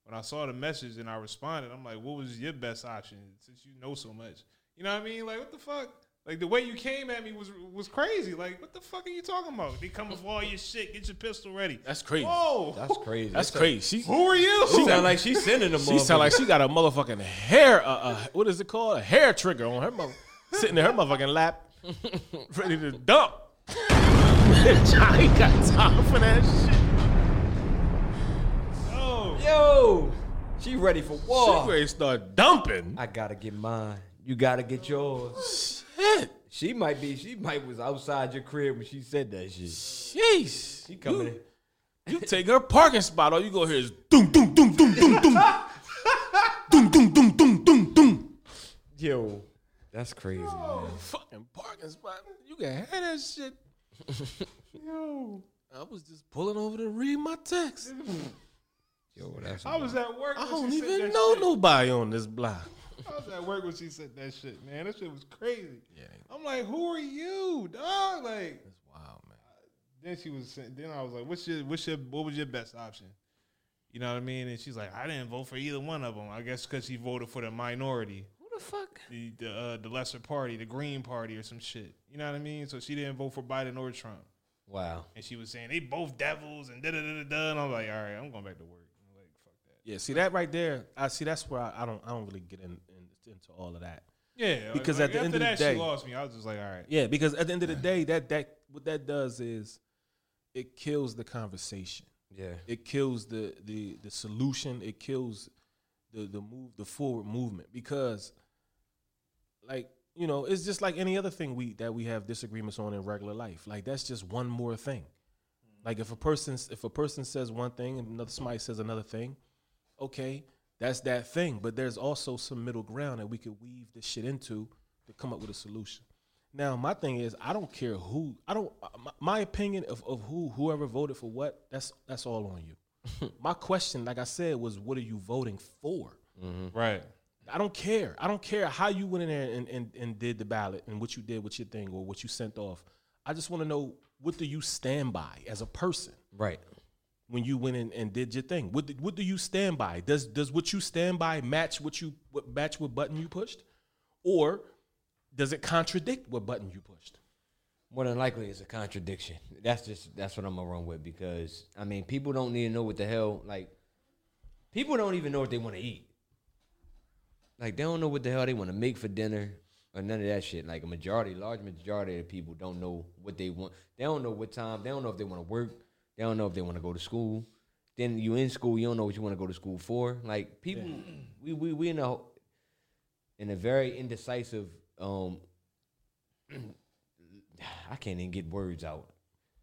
when I saw the message and I responded, I'm like, what was your best option since you know so much? You know what I mean? Like, what the fuck? Like the way you came at me was was crazy. Like, what the fuck are you talking about? They come with all your shit. Get your pistol ready. That's crazy. Whoa, That's crazy. That's crazy. She, who are you? She sound like she's sending them. she sound like she got a motherfucking hair. Uh, uh, what is it called? A hair trigger on her mother, sitting in her motherfucking lap, ready to dump. I ain't got time for that shit. Oh, Yo, she ready for war. She ready to start dumping. I gotta get mine. You gotta get yours. Shit. She might be. She might was outside your crib when she said that shit. Jeez. She coming in. You take her parking spot, all you go hear is doom, doom, doom, doom, doom, doom. doom, doom, doom, doom, doom, doom. Yo, that's crazy. man. Fucking parking spot. You can hear that shit. yo. I was just pulling over to read my text. Yo, that's. I was at work. I don't she said even that know shit. nobody on this block. I was at work when she said that shit, man. That shit was crazy. Yeah, I'm like, who are you, dog? Like, that's wild, man. then she was, saying- then I was like, what's your, what's your, what was your best option? You know what I mean? And she's like, I didn't vote for either one of them. I guess because she voted for the minority, Who the fuck? the the, uh, the lesser party, the Green Party or some shit. You know what I mean? So she didn't vote for Biden or Trump. Wow. And she was saying they both devils and da da da da da. And I'm like, all right, I'm going back to work. I'm like, fuck that. Yeah, see that right there. I see that's where I, I don't I don't really get in, in into all of that. Yeah, Because like, at the end of the that, day- she lost me. I was just like, all right. Yeah, because at the end of the day, that that what that does is it kills the conversation. Yeah. It kills the the the solution. It kills the the move the forward movement because like you know it's just like any other thing we that we have disagreements on in regular life. Like that's just one more thing. Like if a person if a person says one thing and another somebody says another thing, okay, that's that thing. But there's also some middle ground that we could weave this shit into to come up with a solution. Now my thing is I don't care who I don't uh, my, my opinion of, of who whoever voted for what that's that's all on you. my question, like I said, was what are you voting for? Mm-hmm. Right. I don't care. I don't care how you went in there and, and, and did the ballot and what you did with your thing or what you sent off. I just want to know what do you stand by as a person Right. when you went in and did your thing? What do, what do you stand by? Does does what you stand by match what you what match what button you pushed, or does it contradict what button you pushed? More than likely, it's a contradiction. That's just that's what I'm gonna run with because I mean, people don't need to know what the hell like. People don't even know what they want to eat. Like they don't know what the hell they want to make for dinner or none of that shit. Like a majority, large majority of people don't know what they want. They don't know what time. They don't know if they want to work. They don't know if they want to go to school. Then you in school, you don't know what you want to go to school for. Like people, we we we in a in a very indecisive. um I can't even get words out.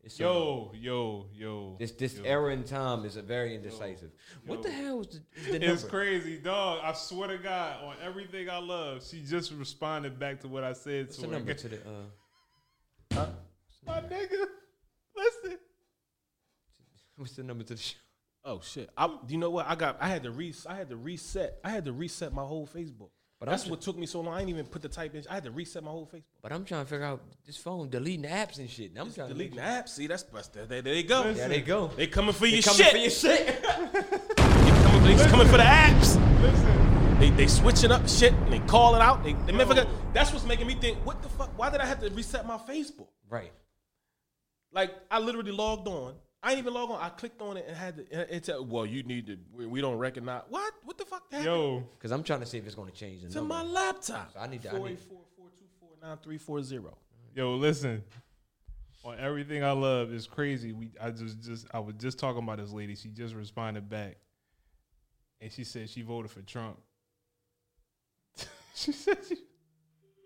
It's a- Yo, yo, yo. this this yo. era in time is a very indecisive. What the hell is the, is the It's number? crazy, dog. I swear to God, on everything I love, she just responded back to what I said What's to the her. number to the uh? My nigga, listen. What's the number to the show? Oh shit! I, do you know what? I got. I had to re. I had to reset. I had to reset my whole Facebook. But That's I'm what took me so long. I didn't even put the type in. I had to reset my whole Facebook. But I'm trying to figure out this phone deleting the apps and shit. I'm trying Deleting to the app. See, that's that's- there, there they go. Yeah, they go. They coming for your coming shit. for your shit. They coming, they coming for the apps. Listen, They they switching up shit and they calling out. They, they never got. That's what's making me think. What the fuck? Why did I have to reset my Facebook? right. Like I literally logged on. I ain't even log on. I clicked on it and had to. It said, "Well, you need to. We, we don't recognize what. What the fuck happened yo, Because I'm trying to see if it's going to change the to number. my laptop? So I need to- I need- 484-424-9340. yo, listen. On everything I love is crazy. We, I just, just, I was just talking about this lady. She just responded back, and she said she voted for Trump. she said she.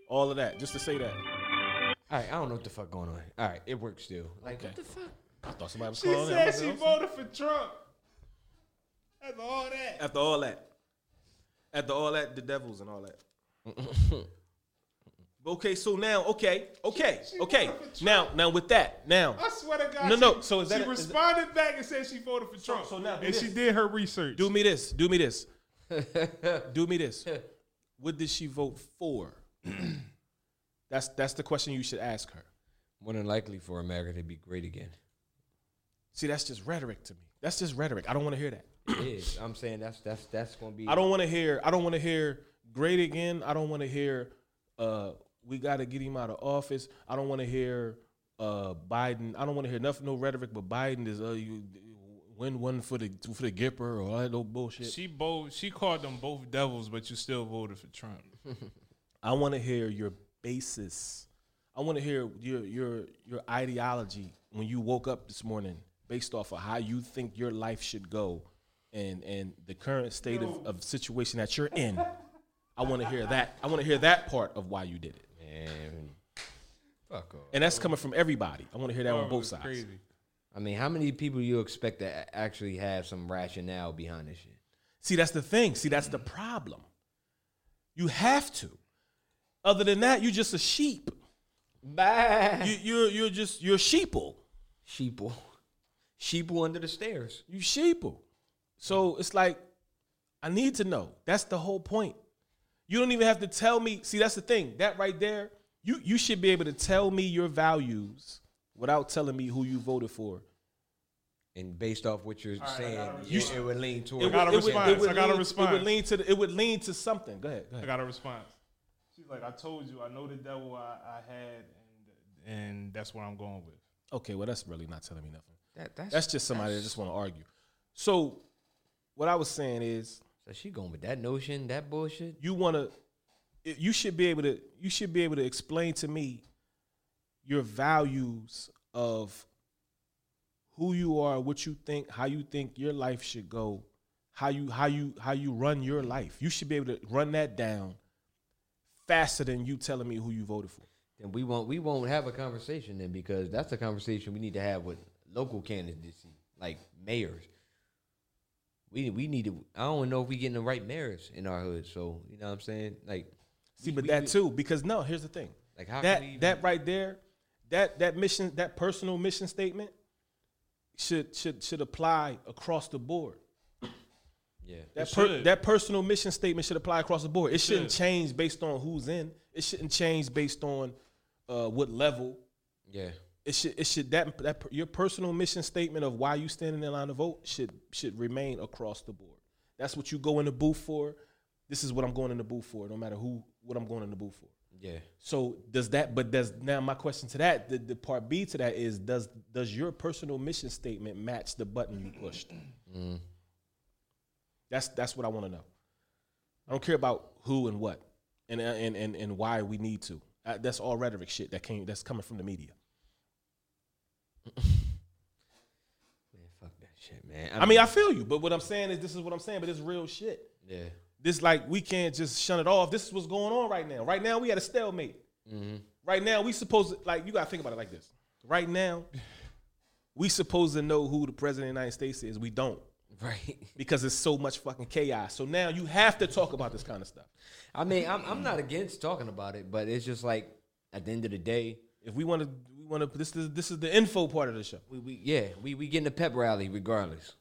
All of that, just to say that. All right, I don't know what the fuck going on. All right, it works still. Like what the fuck? I thought somebody was She calling. in. said she voted for Trump. After all that. After all that, after all that, the devils and all that. okay, so now, okay, okay, okay. Now, now with that, now, I swear to God. No, no, so is she that a- is responded back and said she voted for Trump. so now do and this. she did her research. do me this, do me this, do me this. What did she vote for? that's that's the question you should ask her. More than likely for America to be great again. See, that's just rhetoric to me. That's just rhetoric. I don't want to hear that. It is. I'm saying that's that's that's going to be. I don't want to hear. I don't want to hear great again. I don't want to hear. Uh, we got to get him out of office. I don't want to hear uh, Biden. I don't want to hear nothing, no rhetoric. But Biden is uh, you win one for the for the Gipper or all that no bullshit. She both she called them both devils, but you still voted for Trump. I want to hear your basis. I want to hear your your your ideology when you woke up this morning, based off of how you think your life should go, and and the current state of, of situation that you're in. I want to hear that. I want to hear that part of why you did it, Man, fuck off. and that's coming from everybody. I want to hear that on both sides. Crazy. I mean, how many people you expect to actually have some rationale behind this shit? See, that's the thing. See, that's the problem. You have to. Other than that, you're just a sheep. Bye. You, you're you're just you're sheeple. sheeple, sheeple under the stairs. You sheeple. So it's like, I need to know. That's the whole point. You don't even have to tell me. See, that's the thing. That right there, you you should be able to tell me your values without telling me who you voted for. And based off what you're saying, gotta you it would lean toward. It got a would- it would- response. it would I got a lean- It would lean to the, it would lean to something. Go ahead. Go I got a response. She's like, I told you, I know the devil I, I had, and and that's what I'm going with. Okay, well that's really not telling me nothing. That, that's, That's just somebody that just want to argue. So, what I was saying is, So she going with that notion, that bullshit. you want to you should be able to you should be able to explain to me your values of who you are what you think how you think your life should go how you how you how you run your life you should be able to run that down faster than you telling me who you voted for Then we won't we won't have a conversation then because that's a conversation we need to have with local candidates like mayors. We we need to. I don't know if we getting the right mayors in our hood. So you know what I'm saying. Like see we- but we- that we- too because no here's the thing Like how that can we even- that right there that that mission that personal mission statement should should should apply across the board yeah. That, per, should. that personal mission statement should apply across the board. It shouldn't should. change based on who's in. It shouldn't change based on uh, what level. Yeah. It should. It should that that your personal mission statement of why you standing in line to vote should should remain across the board. That's what you go in the booth for. This is what I'm going in the booth for. No matter who, what I'm going in the booth for. Yeah. So does that? But does now my question to that? The, the part B to that is does does your personal mission statement match the button you pushed? That's that's what I want to know. I don't care about who and what and and and, and why we need to. Uh, that's all rhetoric shit that came that's coming from the media. Man, fuck that shit, man. I mean, I feel you, but what I'm saying is this is what I'm saying, but it's real shit. yeah. This like we can't just shun it off. This is what's going on right now. Right now we had a stalemate. Mm-hmm. Right now we supposed to, like you gotta think about it like this. Right now, we supposed to know who the president of the United States is. We don't Right. because it's so much fucking chaos. So now you have to talk about this kind of stuff. I mean, I'm I'm not against talking about it, but it's just like at the end of the day, If we want to, we want to. This is this is the info part of the show. we, we yeah, we we getting a pep rally regardless.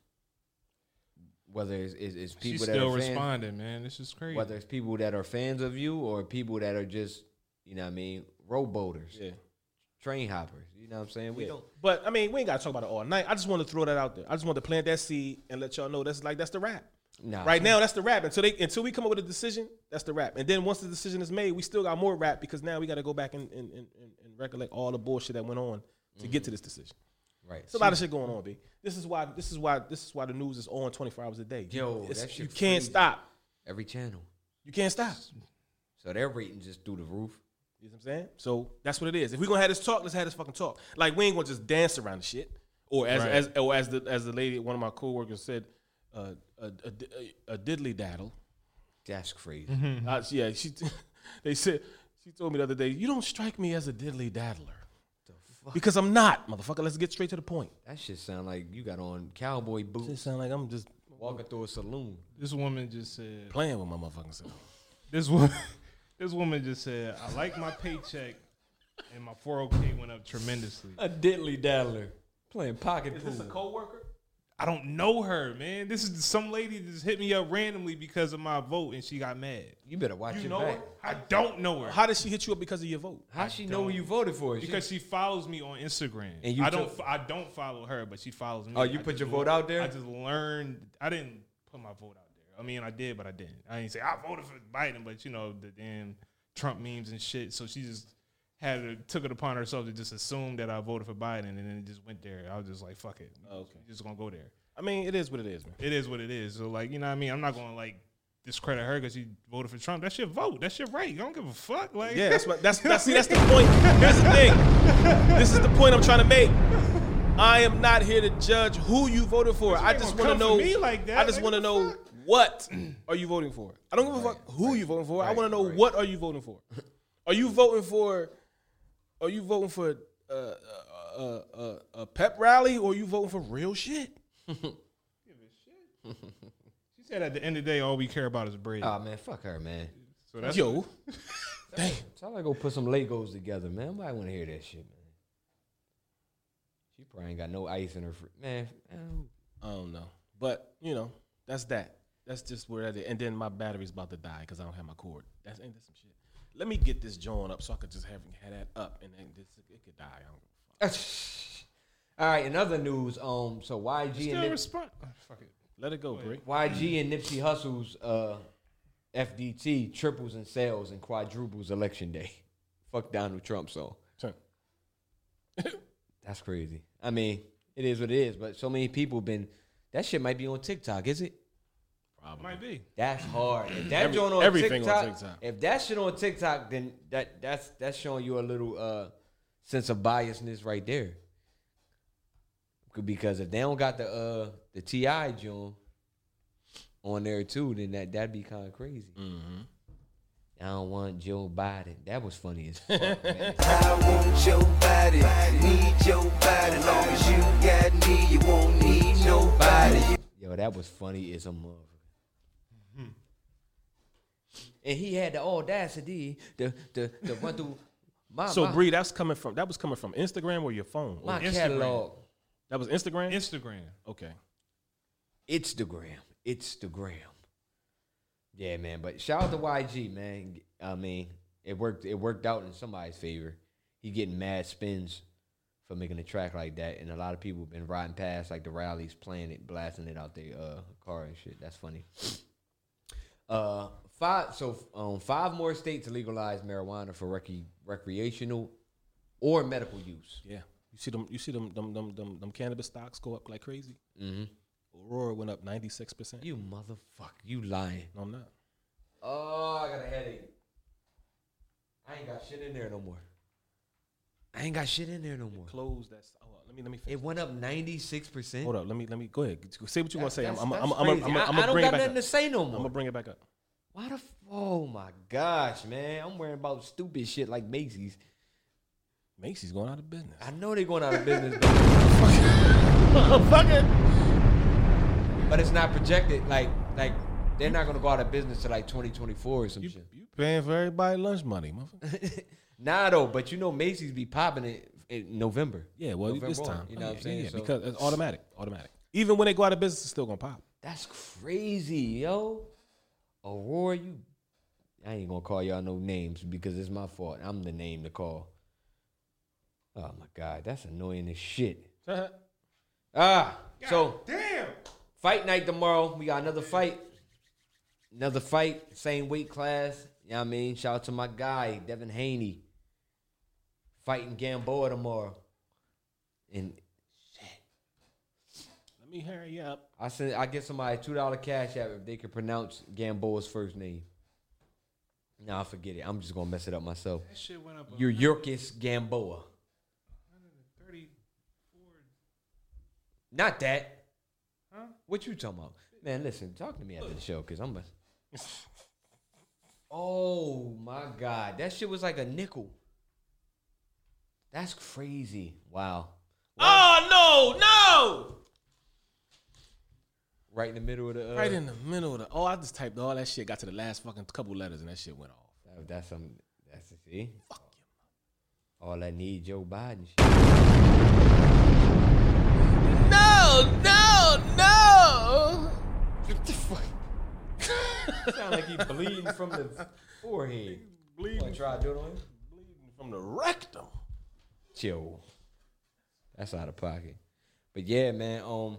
Whether it's, it's, it's people She's that still are fans, responding, man. This is crazy. whether it's people that are fans of you or people that are just, you know what I mean, rowboaters, Yeah. train hoppers. You know what I'm saying? We Yeah. don't But I mean, we ain't got to talk about it all night. I just want to throw that out there. I just want to plant that seed and let y'all know that's like that's the rap. Nah. Right now, that's the rap. Until they until we come up with a decision, that's the rap. And then once the decision is made, we still got more rap because now we got to go back and, and, and, and- and recollect all the bullshit that went on to get to this decision. Right. It's a lot of shit going on, B. This is why this is why this is why the news is on 24 hours a day. Yo, It's- that you can't crazy. stop. Every channel. You can't stop. So their ratings just through the roof. You know what I'm saying? So that's what it is. If we're gonna have this talk, let's have this fucking talk. Like we ain't gonna just dance around the shit. Or as Right. as or as the as the lady, one of my coworkers said, a, a, a, a diddly daddle. That's crazy. Uh, yeah, she. They said she told me the other day, "You don't strike me as a diddly daddler." Because I'm not, motherfucker. Let's get straight to the point. That shit sound like you got on cowboy It boots sound like I'm just walking through a saloon. this woman just said. playing with my motherfucking self. This woman, this woman just said, "I like my paycheck, and my 401k went up tremendously." A diddly daddler playing pocket pool. This a coworker? I don't know her, man. This is some lady that just hit me up randomly because of my vote, and she got mad. You better watch You your know back. her? I don't know her How did she hit you up because of your vote? How she know who you voted for? She- because she follows me on Instagram. And you I don't, took- f- I don't follow her, but she follows me. Oh, you I put your vote out there? I just learned. I didn't put my vote out there. I mean, I did, but I didn't. I didn't say I voted for Biden, but you know the damn Trump memes and shit. So she just had it, took it upon herself to just assume that I voted for Biden, and then it just went there. I was just like, fuck it. Oh, okay. Just gonna go there. I mean, it is what it is, man. It is what it is. So like, you know what I mean? I'm not gonna like discredit her because she voted for Trump. That's your vote. That's your right. I don't give a fuck. Like, Yeah, that's what that's that's see that's the point. Here's the thing. This is the point I'm trying to make. I am not here to judge who you voted for. I just want to know. me like that. I just Like, want to what know fuck? what are you voting for. I don't give a fuck who you voting for. I want to know what are you voting for. Are you voting for? Are you voting for uh, uh, uh, uh, a pep rally or are you voting for real shit? She said at the end of the day, all we care about is bread. oh man, fuck her, man. so that's Yo, damn. Tell her to go put some Legos together, man. Nobody want to hear that shit, man. She probably ain't got no ice in her fridge, man. man, I don't know, but you know that's that. That's just where that is. And then my battery's about to die because I don't have my cord. That's ain't that some shit. Let me get this joint up so I could just have, have that up and then this, it could die. I don't give a fuck. All right, in other news, um, so YG still and Nip- respond. oh, fuck it. Let it go, Brie. YG and Nipsey Hussle's uh, FDT triples in sales and quadruples election day. Fuck Donald Trump, so that's crazy. I mean, it is what it is, but so many people been that shit might be on TikTok, is it? Might be. That's hard. If that Every- joint on everything on TikTok, TikTok. if that shit on TikTok, then that that's that's showing you a little uh sense of biasness right there. Because if they don't got the uh the Ti joint on there too, then that that'd be kind of crazy. Mm-hmm. I don't want Joe Biden. That was funny as fuck, man. I want your body, need your body. Long as you got me, you won't need nobody. Yo, that was funny as a motherfucker. And he had the audacity to to, to run through my So, my, Bree, that's coming from that was coming from Instagram or your phone? Or- my Instagram. catalog. that was Instagram. Instagram. okay. Instagram. Instagram. Yeah, man. But shout out to YG, man. I mean, it worked. It worked out in somebody's favor. He getting mad spins for making a track like that, and a lot of people been riding past like the rallies, playing it, blasting it out their uh, car and shit. That's funny. Uh, five. So um, five more states to legalize marijuana for rec- recreational or medical use. Yeah. You see them. You see them. Them. Them. Them, them cannabis stocks go up like crazy. Mm-hmm. Aurora went up ninety six percent. You motherfucker, you lying? No, I'm not. Oh, I got a headache. I ain't got shit in there no more. I ain't got shit in there no more. Close. That's. Oh, let me. Let me. Finish. It went up ninety six percent. Hold up. Let me. Let me. Go ahead. Say what you want to say. I'm. I'm. I'm. I'm. I'm. I- I'm. I I'm don't bring got it back nothing up. to say no more. I'm gonna bring it back up. Why the? F- oh my gosh, man! I'm worrying about stupid shit like Macy's. Macy's going out of business. I know they're going out of business, but, Motherfucker. but it's not projected. Like, like they're not gonna go out of business to like 2024 or some You, shit. you paying for everybody lunch money, motherfucker. nah, though. But you know, Macy's be popping it in November. Yeah, well, November this on, time. you know Oh, what I'm saying? Yeah, So- because it's automatic. Automatic. Even when they go out of business, it's still gonna pop. That's crazy, yo. Aurora, you. I ain't gonna call y'all no names because it's my fault. I'm the name to call. Oh my god, that's annoying as shit. Ah, so Damn. fight night tomorrow. We got another fight. Another fight, same weight class. You know what I mean? Shout out to my guy, Devin Haney. Fighting Gamboa tomorrow. And shit. Let me hurry up. I send I get somebody two dollar cash app if they can pronounce Gamboa's first name. Nah, forget it. I'm just gonna mess it up myself. That shit went up. You're Yurkis Gamboa. 134. Not that. Huh? What you talking about? Man, listen, talk to me after the show, cause I'm a Oh my god. That shit was like a nickel. That's crazy. Wow. Oh no, no! Right in the middle of the uh, Right in the middle of the. Oh, I just typed all that shit. Got to the last fucking couple letters, and that shit went off. that- that's some that's the see. Fuck you. All I need Joe Biden shit. No, no, no. What the fuck? Sound like he bleeding from the forehead. Bleeding, Wanna try to do it on him? bleeding from the rectum. Chill. That's out of pocket. But yeah, man. Um,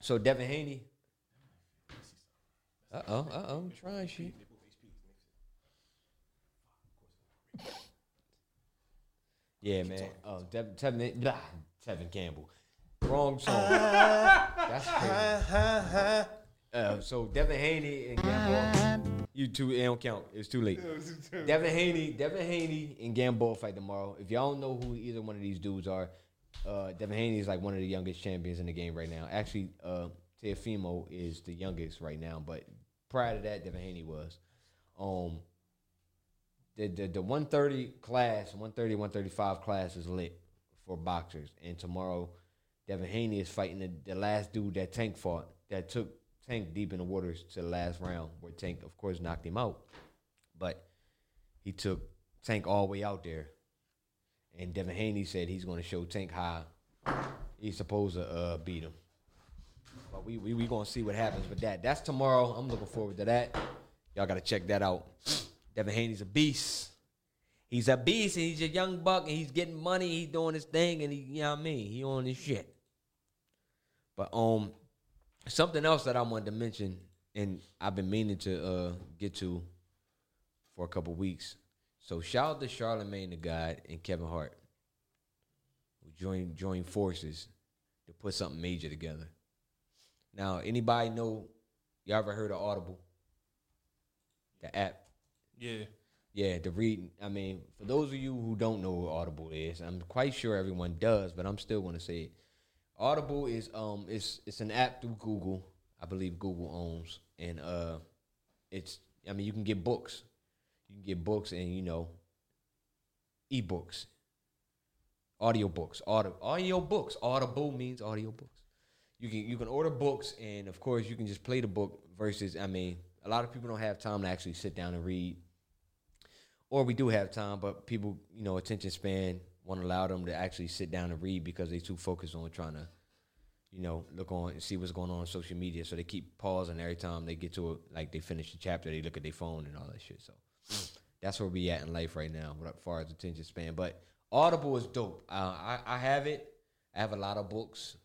so Devin Haney. Uh oh, uh oh, trying shit. Yeah, man. Oh, Devin, Tevin, blah, Tevin Campbell. Wrong song. That's crazy. Uh, so Devin Haney and Gamboa. You two, it don't count. It's too late. Devin Haney, Devin Haney and Gamboa fight tomorrow. If y'all don't know who either one of these dudes are, uh, Devin Haney is like one of the youngest champions in the game right now. Actually, uh, Teofimo is the youngest right now, but prior to that, Devin Haney was. Um, the the, the 130 class, 130, 135 class is lit for boxers. And tomorrow, Devin Haney is fighting the, the last dude that Tank fought, that took Tank deep in the waters to the last round, where Tank, of course, knocked him out. But he took Tank all the way out there. And Devin Haney said he's going to show Tank how he's supposed to uh, beat him. But we we we gonna see what happens with that. That's tomorrow. I'm looking forward to that. Y'all gotta check that out. Devin Haney's a beast. He's a beast, and he's a young buck, and he's getting money. He's doing his thing, and he, you know what I mean. He on his shit. But um, something else that I wanted to mention, and I've been meaning to uh get to for a couple weeks. So shout out to Charlemagne the God and Kevin Hart, who joined joined forces to put something major together. Now, anybody know? Y'all ever heard of Audible? The app. Yeah. Yeah, the read. I mean, for those of you who don't know what Audible is, I'm quite sure everyone does, but I'm still going to say it. Audible is um, it's it's an app through Google. I believe Google owns, and uh, it's. I mean, you can get books. You can get books, and you know, ebooks, audio books, audio audio books. Audible means audio books. You can you can order books, and of course, you can just play the book. Versus, I mean, a lot of people don't have time to actually sit down and read or we do have time, but people, you know, attention span won't allow them to actually sit down and read because they too focused on trying to, you know, look on and see what's going on on social media. So they keep pausing every time they get to a, like they finish the chapter, they look at their phone and all that shit. So that's where we at in life right now, as far as attention span. But Audible is dope. Uh, I I have it. I have a lot of books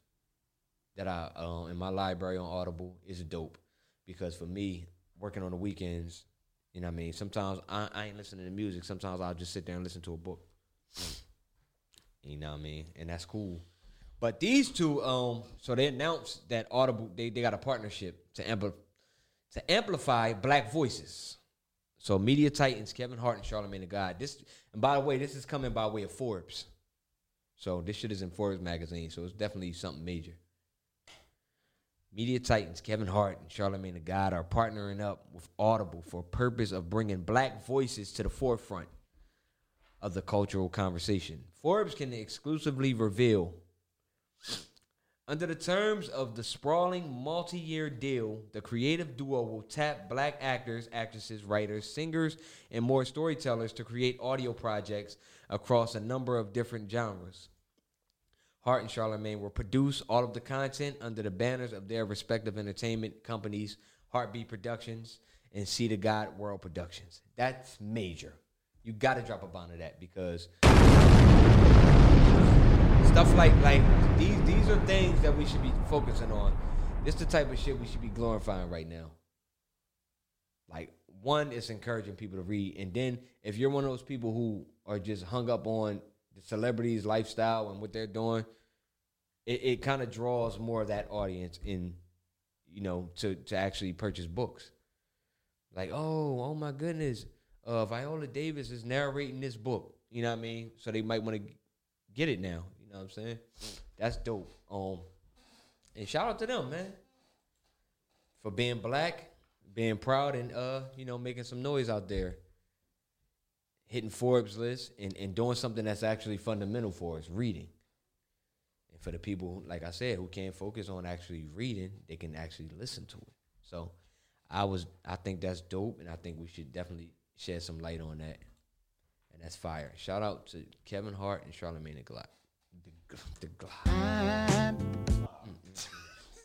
that I uh, in my library on Audible is dope because for me working on the weekends You know what I mean? Sometimes I, I ain't listening to music. Sometimes I'll just sit there and listen to a book. You know what I mean? And that's cool. But these two, um, so they announced that Audible they, they got a partnership to ampli- to amplify black voices. So media titans Kevin Hart and Charlemagne the God. This and by the way, this is coming by way of Forbes. So this shit is in Forbes magazine. So it's definitely something major. Media titans Kevin Hart and Charlemagne the God are partnering up with Audible for purpose of bringing black voices to the forefront of the cultural conversation. Forbes can exclusively reveal under the terms of the sprawling multi-year deal, the creative duo will tap black actors, actresses, writers, singers, and more storytellers to create audio projects across a number of different genres. Hart and Charlemagne will produce all of the content under the banners of their respective entertainment companies, HartBeat Productions and CThaGod World Productions. That's major. You got to drop a bond of that because stuff like like these these are things that we should be focusing on. This the type of shit we should be glorifying right now. Like one is encouraging people to read, and then if you're one of those people who are just hung up on the celebrities' lifestyle and what they're doing, it, it kind of draws more of that audience in, you know, to to actually purchase books. Like, oh, oh my goodness, uh, Viola Davis is narrating this book. You know what I mean? So they might want to get it now. You know what I'm saying? That's dope. Um, and shout out to them, man, for being black, being proud, and uh, you know, making some noise out there, hitting Forbes list, and and doing something that's actually fundamental for us, reading. And for the people, like I said, who can't focus on actually reading, they can actually listen to it. So, I was, I think that's dope, and I think we should definitely shed some light on that. And that's fire. Shout out to Kevin Hart and Charlemagne the God. The, the God. Mm-mm.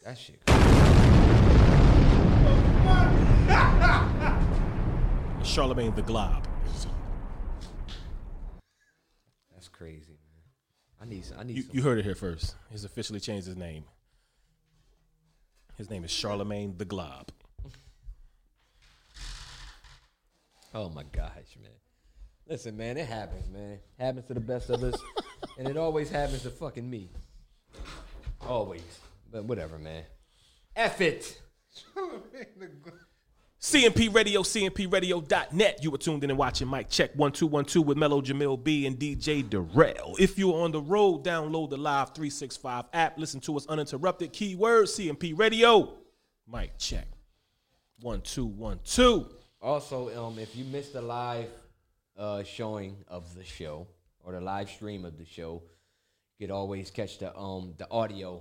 That shit. Charlemagne the Glob. That's crazy, man. I need. I need. You, you heard it here first. He's officially changed his name. His name is Charlemagne the Glob. Oh my gosh, man. Listen, man, it happens, man. Happens to the best of us, and it always happens to fucking me. Always, but whatever, man. F it. CMP Radio, CMPRadio.net. You were tuned in and watching Mike Check 1212 with Mellow Jamil B and DJ Durrell. If you're on the road, download the Live365 app. Listen to us uninterrupted. Keyword CMP Radio. Mike Check 1212. Also, um, if you missed the live uh, showing of the show or the live stream of the show, you could always catch the um the audio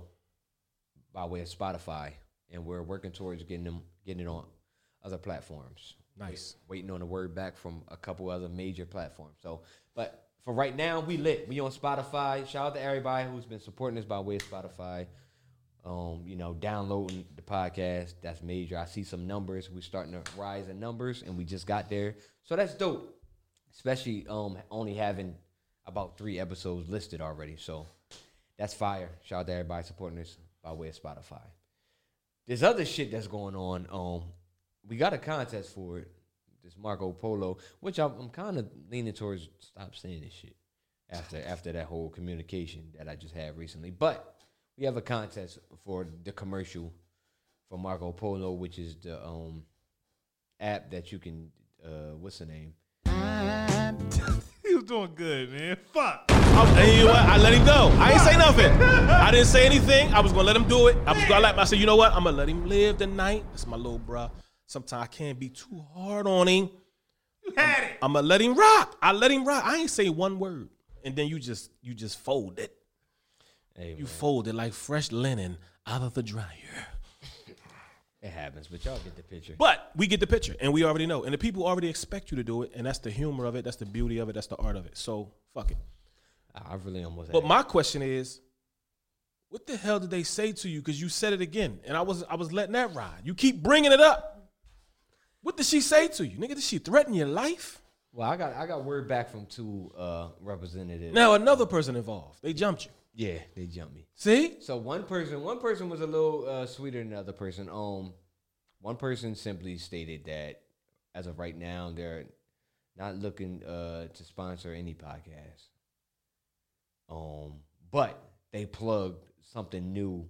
by way of Spotify, and we're working towards getting them getting it on other platforms. Nice. Waiting on the word back from a couple other major platforms. So, but for right now, we lit. We on Spotify. Shout out to everybody who's been supporting us by way of Spotify. Um, you know, downloading the podcast. That's major. I see some numbers. We're starting to rise in numbers, and we just got there. So that's dope. Especially um only having about three episodes listed already. So that's fire. Shout out to everybody supporting us by way of Spotify. There's other shit that's going on. Um, we got a contest for it. This Marco Polo, which I'm, I'm kind of leaning towards stop saying this shit after after that whole communication that I just had recently. But we have a contest for the commercial for Marco Polo, which is the um app that you can uh what's the name? He was doing good, man. Fuck. I, and you know what? I let him go. I ain't say nothing. I didn't say anything. I was gonna let him do it. I was gonna let. I said, you know what? I'm gonna let him live tonight. That's my little bruh. Sometimes I can't be too hard on him. You had it. I'm gonna let him rock. I let him rock. I ain't say one word, and then you just you just fold it. Hey, You fold it like fresh linen out of the dryer. it happens, but y'all get the picture. But we get the picture, and we already know, and the people already expect you to do it, and that's the humor of it. That's the beauty of it. That's the art of it. So fuck it. I really almost. But my question is, what the hell did they say to you? Because you said it again, and I was I was letting that ride. You keep bringing it up. What did she say to you, nigga? Did she threaten your life? Well, I got I got word back from two uh representatives. Now another person involved. They jumped you. Yeah, they jumped me. See? So one person, one person was a little uh, sweeter than the other person. Um, one person simply stated that as of right now, they're not looking uh, to sponsor any podcast. Um, but they plugged something new,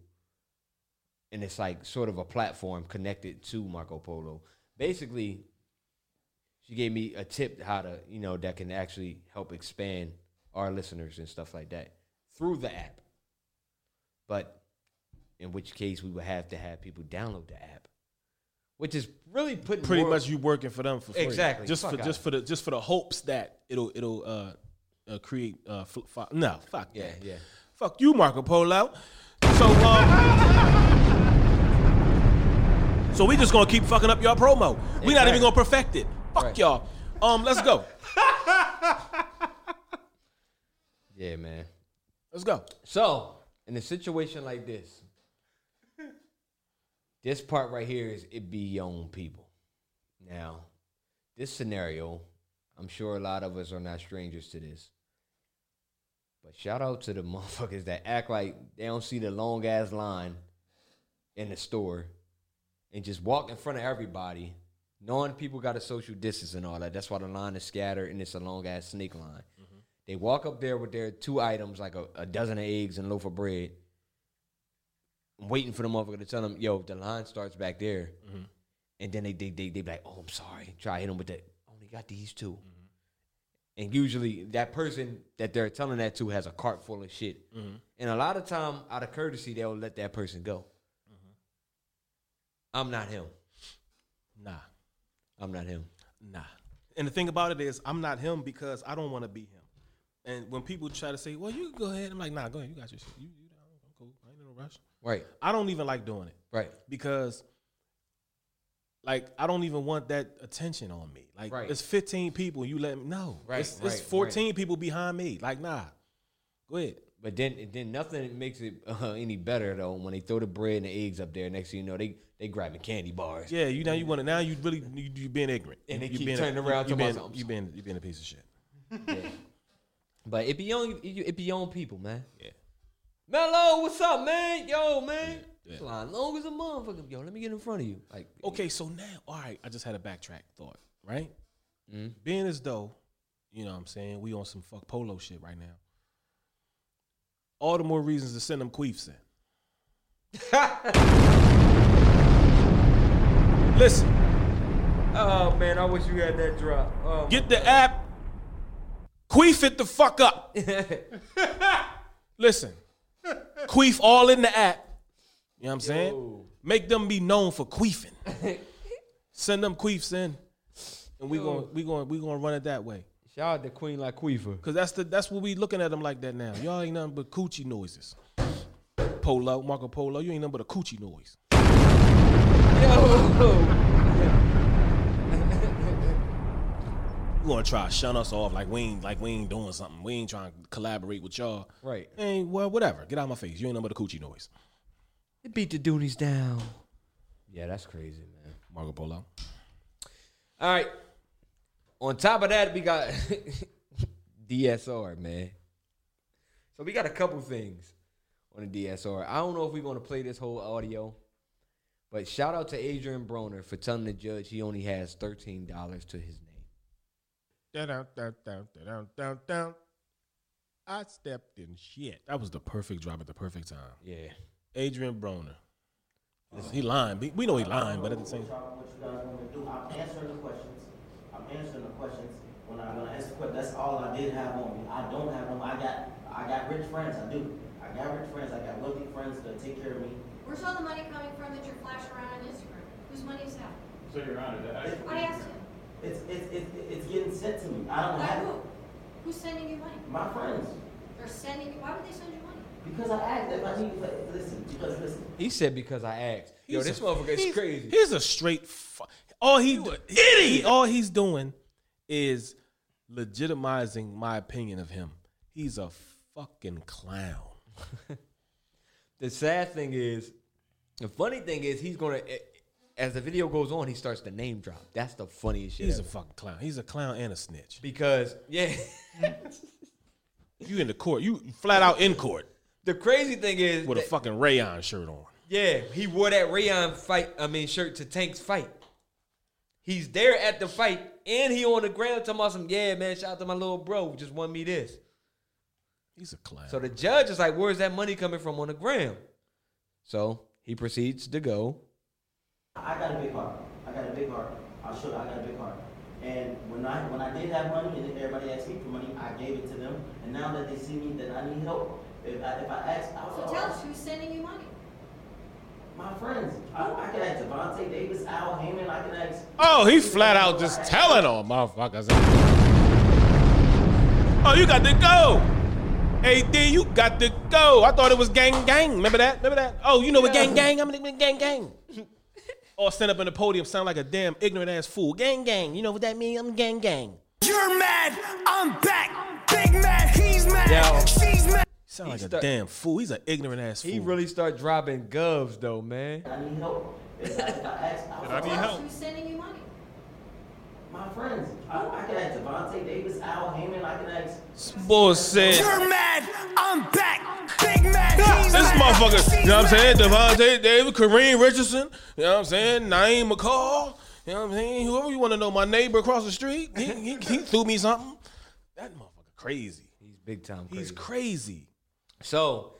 and it's like sort of a platform connected to Marco Polo. Basically, she gave me a tip how to, you know, that can actually help expand our listeners and stuff like that through the app. But in which case, we would have to have people download the app, which is really putting Pretty more- much you working for them for free. Exactly. Just Fuck for just for the just for the hopes that it'll it'll uh, uh create uh fl- fi- no fuck Yeah, that. yeah. Fuck you, Marco Polo. So um, so we just gonna keep fucking up your promo. We not even gonna perfect it. Fuck Right. y'all. Um, let's go. Yeah, man. Let's go. So, in a situation like this, this part right here is it be own people. Now, this scenario, I'm sure a lot of us are not strangers to this. But shout out to the motherfuckers that act like they don't see the long ass line in the store and just walk in front of everybody, knowing people got a social distance and all that. That's why the line is scattered and it's a long ass snake line. They walk up there with their two items, like a, a dozen of eggs and a loaf of bread, I'm waiting for the motherfucker to tell them, yo, the line starts back there. Mm-hmm. And then they, they, they, they be like, oh, I'm sorry. Try to hit them with that. Only got these 2 mm-hmm. And usually that person that they're telling that to has a cart full of shit. Mm-hmm. And a lot of time, out of courtesy, they'll let that person go. I'm not him. Nah, I'm not him. nah. And the thing about it is, I'm not him because I don't want to be him. And when people try to say, "Well, you go ahead," I'm like, "Nah, go ahead. You got your shit. You, you I'm cool. I ain't in a rush." Right, I don't even like doing it. right. because like I don't even want that attention on me. Like Right. it's 15 people, you let me know. Right, It's, it's right, 14 people behind me. Like nah, go ahead. But then, then nothing makes it uh, any better though when they throw the bread and the eggs up there. Next thing you know, they they grabbing candy bars. Yeah, you now you want to now you really you, you being ignorant And they you keep being turning a, around You, to you myself. you being you being a piece of shit. Yeah. But it be on it be on people, man. Yeah. Mello, what's up, man? Yo, man. Yeah. This line long as a motherfucker. Yo, let me get in front of you. Like, Okay, so now all right, I just had a backtrack thought. Right, Mhm. being as though you know what I'm saying we on some fuck polo shit right now. All the more reasons to send them queefs in. Listen. oh man, I wish you had that drop. Oh, Get the app. Queef it the fuck up. Listen. Queef all in the app. You know what I'm saying? Yo. Make them be known for queefing. Send them queefs in. And we going we going we going to run it that way. Shout out to Queen Laquifa. Cuz that's the that's what we looking at them like that now. Y'all ain't nothing but coochie noises. Polo, Marco Polo, you ain't nothing but a coochie noise. You want to try to shun us off like we ain't like we ain't doing something. We ain't trying to collaborate with y'all. Right. Hey, well, whatever. Get out of my face. You ain't nothing but a coochie noise. It beat the Doonies down. Yeah, that's crazy, man. Marco Polo. All right. On top of that, we got DSR, man. So we got a couple things on the DSR. I don't know if we're going to play this whole audio, but shout out to Adrien Broner for telling the judge he only has $13 to his name. Down, down, down, down, down, down, down. I stepped in shit. That was the perfect drop at the perfect time. Yeah. Adrien Broner. He lying. We- We know he lying, but at the same time. What you guys want me to do? I'm answering the questions. I'm answering the questions. When I, when I answer the question, that's all I did have on me. I don't have them. I got, I got rich friends. I do. I got rich friends. I got wealthy friends that take care of me. Where's all the money coming from that you're flashing around on Instagram? Whose money is that? So Your Honor, that I asked him. It's, it's, it's, it's getting sent to me. I don't By have who? it. Who's sending you money? My friends. They're sending you, why would they send you money? Because I asked if I need, if- listen, because listen. He said because I asked. Yo, He's this a- motherfucker is he's- crazy. He's a straight. Fu- all he idiot. all he's doing is legitimizing my opinion of him. He's a fucking clown. The sad thing is, the funny thing is, he's going to, as the video goes on, he starts to name drop. That's the funniest shit. He's a fucking clown. He's a clown and a snitch. because, yeah. You in the court. You flat out in court The crazy thing is, with a fucking rayon shirt on. yeah, he wore that Rayon fight. I mean, shirt to Tank's fight. He's there at the fight, and he on the ground talking about some, yeah, man, shout out to my little bro, who just won me this. He's a clown. So the judge is like, where's that money coming from on the ground? So he proceeds to go. I got a big heart. I got a big heart. I'll show you. I got a big heart. And when I when I did have money, and everybody asked me for money, I gave it to them. And now that they see me that I need help, if I, if I ask, I So will tell us who's sending you money. my friends. I, I can ask Gervonta Davis, Al Haymon. I can ask. Oh, he's flat out just telling on motherfuckers. Oh, you got to go. AD, you got to go. I thought it was gang gang. Remember that? Remember that? Oh, you know what gang gang? I'm in gang gang. or stand up in the podium, sound like a damn ignorant ass fool. Gang gang. You know what that means? I'm gang gang. You're mad, I'm back. Big mad, he's mad, Yo. she's mad. Sound like He a damn fool. He's an ignorant ass fool. He really start dropping govs though, man. I need help. If I, if I ask, I will I need Tell help. us who's sending you money. My friends. I, I can ask Gervonta Davis, Al Haymon. I can ask. bullshit. You're mad, I'm back. Big mad, he's This mad, motherfucker, she's you know what I'm saying? mad. Gervonta Davis, Kareem Richardson, you know what I'm saying? Naeem McCall, you know what I'm saying? Whoever you want to know, my neighbor across the street, he, he, he threw me something. That motherfucker crazy. He's big time crazy. He's crazy. So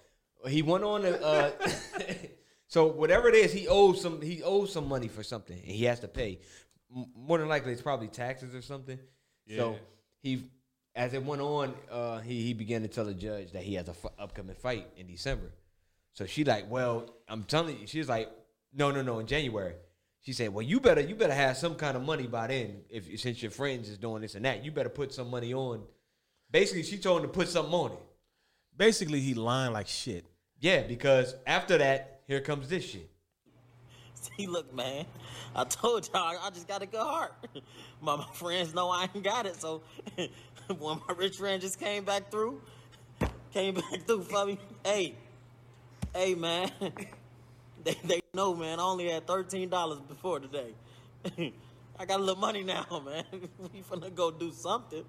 he went on to uh so whatever it is, he owes some he owes some money for something and he has to pay. More than likely it's probably taxes or something. So he as it went on, uh he, he began to tell the judge that he has a f- upcoming fight in December. So she like, well, I'm telling you, she's like, no, no, no, in January. She said, well, you better you better have some kind of money by then if since your friends is doing this and that. You better put some money on. Basically, she told him to put something on it. Basically, he lying like shit. Yeah, because after that, here comes this shit. See, look, man. I told y'all I just got a good heart. My, my friends know I ain't got it, so when my rich friend just came back through, came back through for me. Hey, hey, man. They they know, man. I only had thirteen dollars before today. I got a little money now, man. We finna go do something.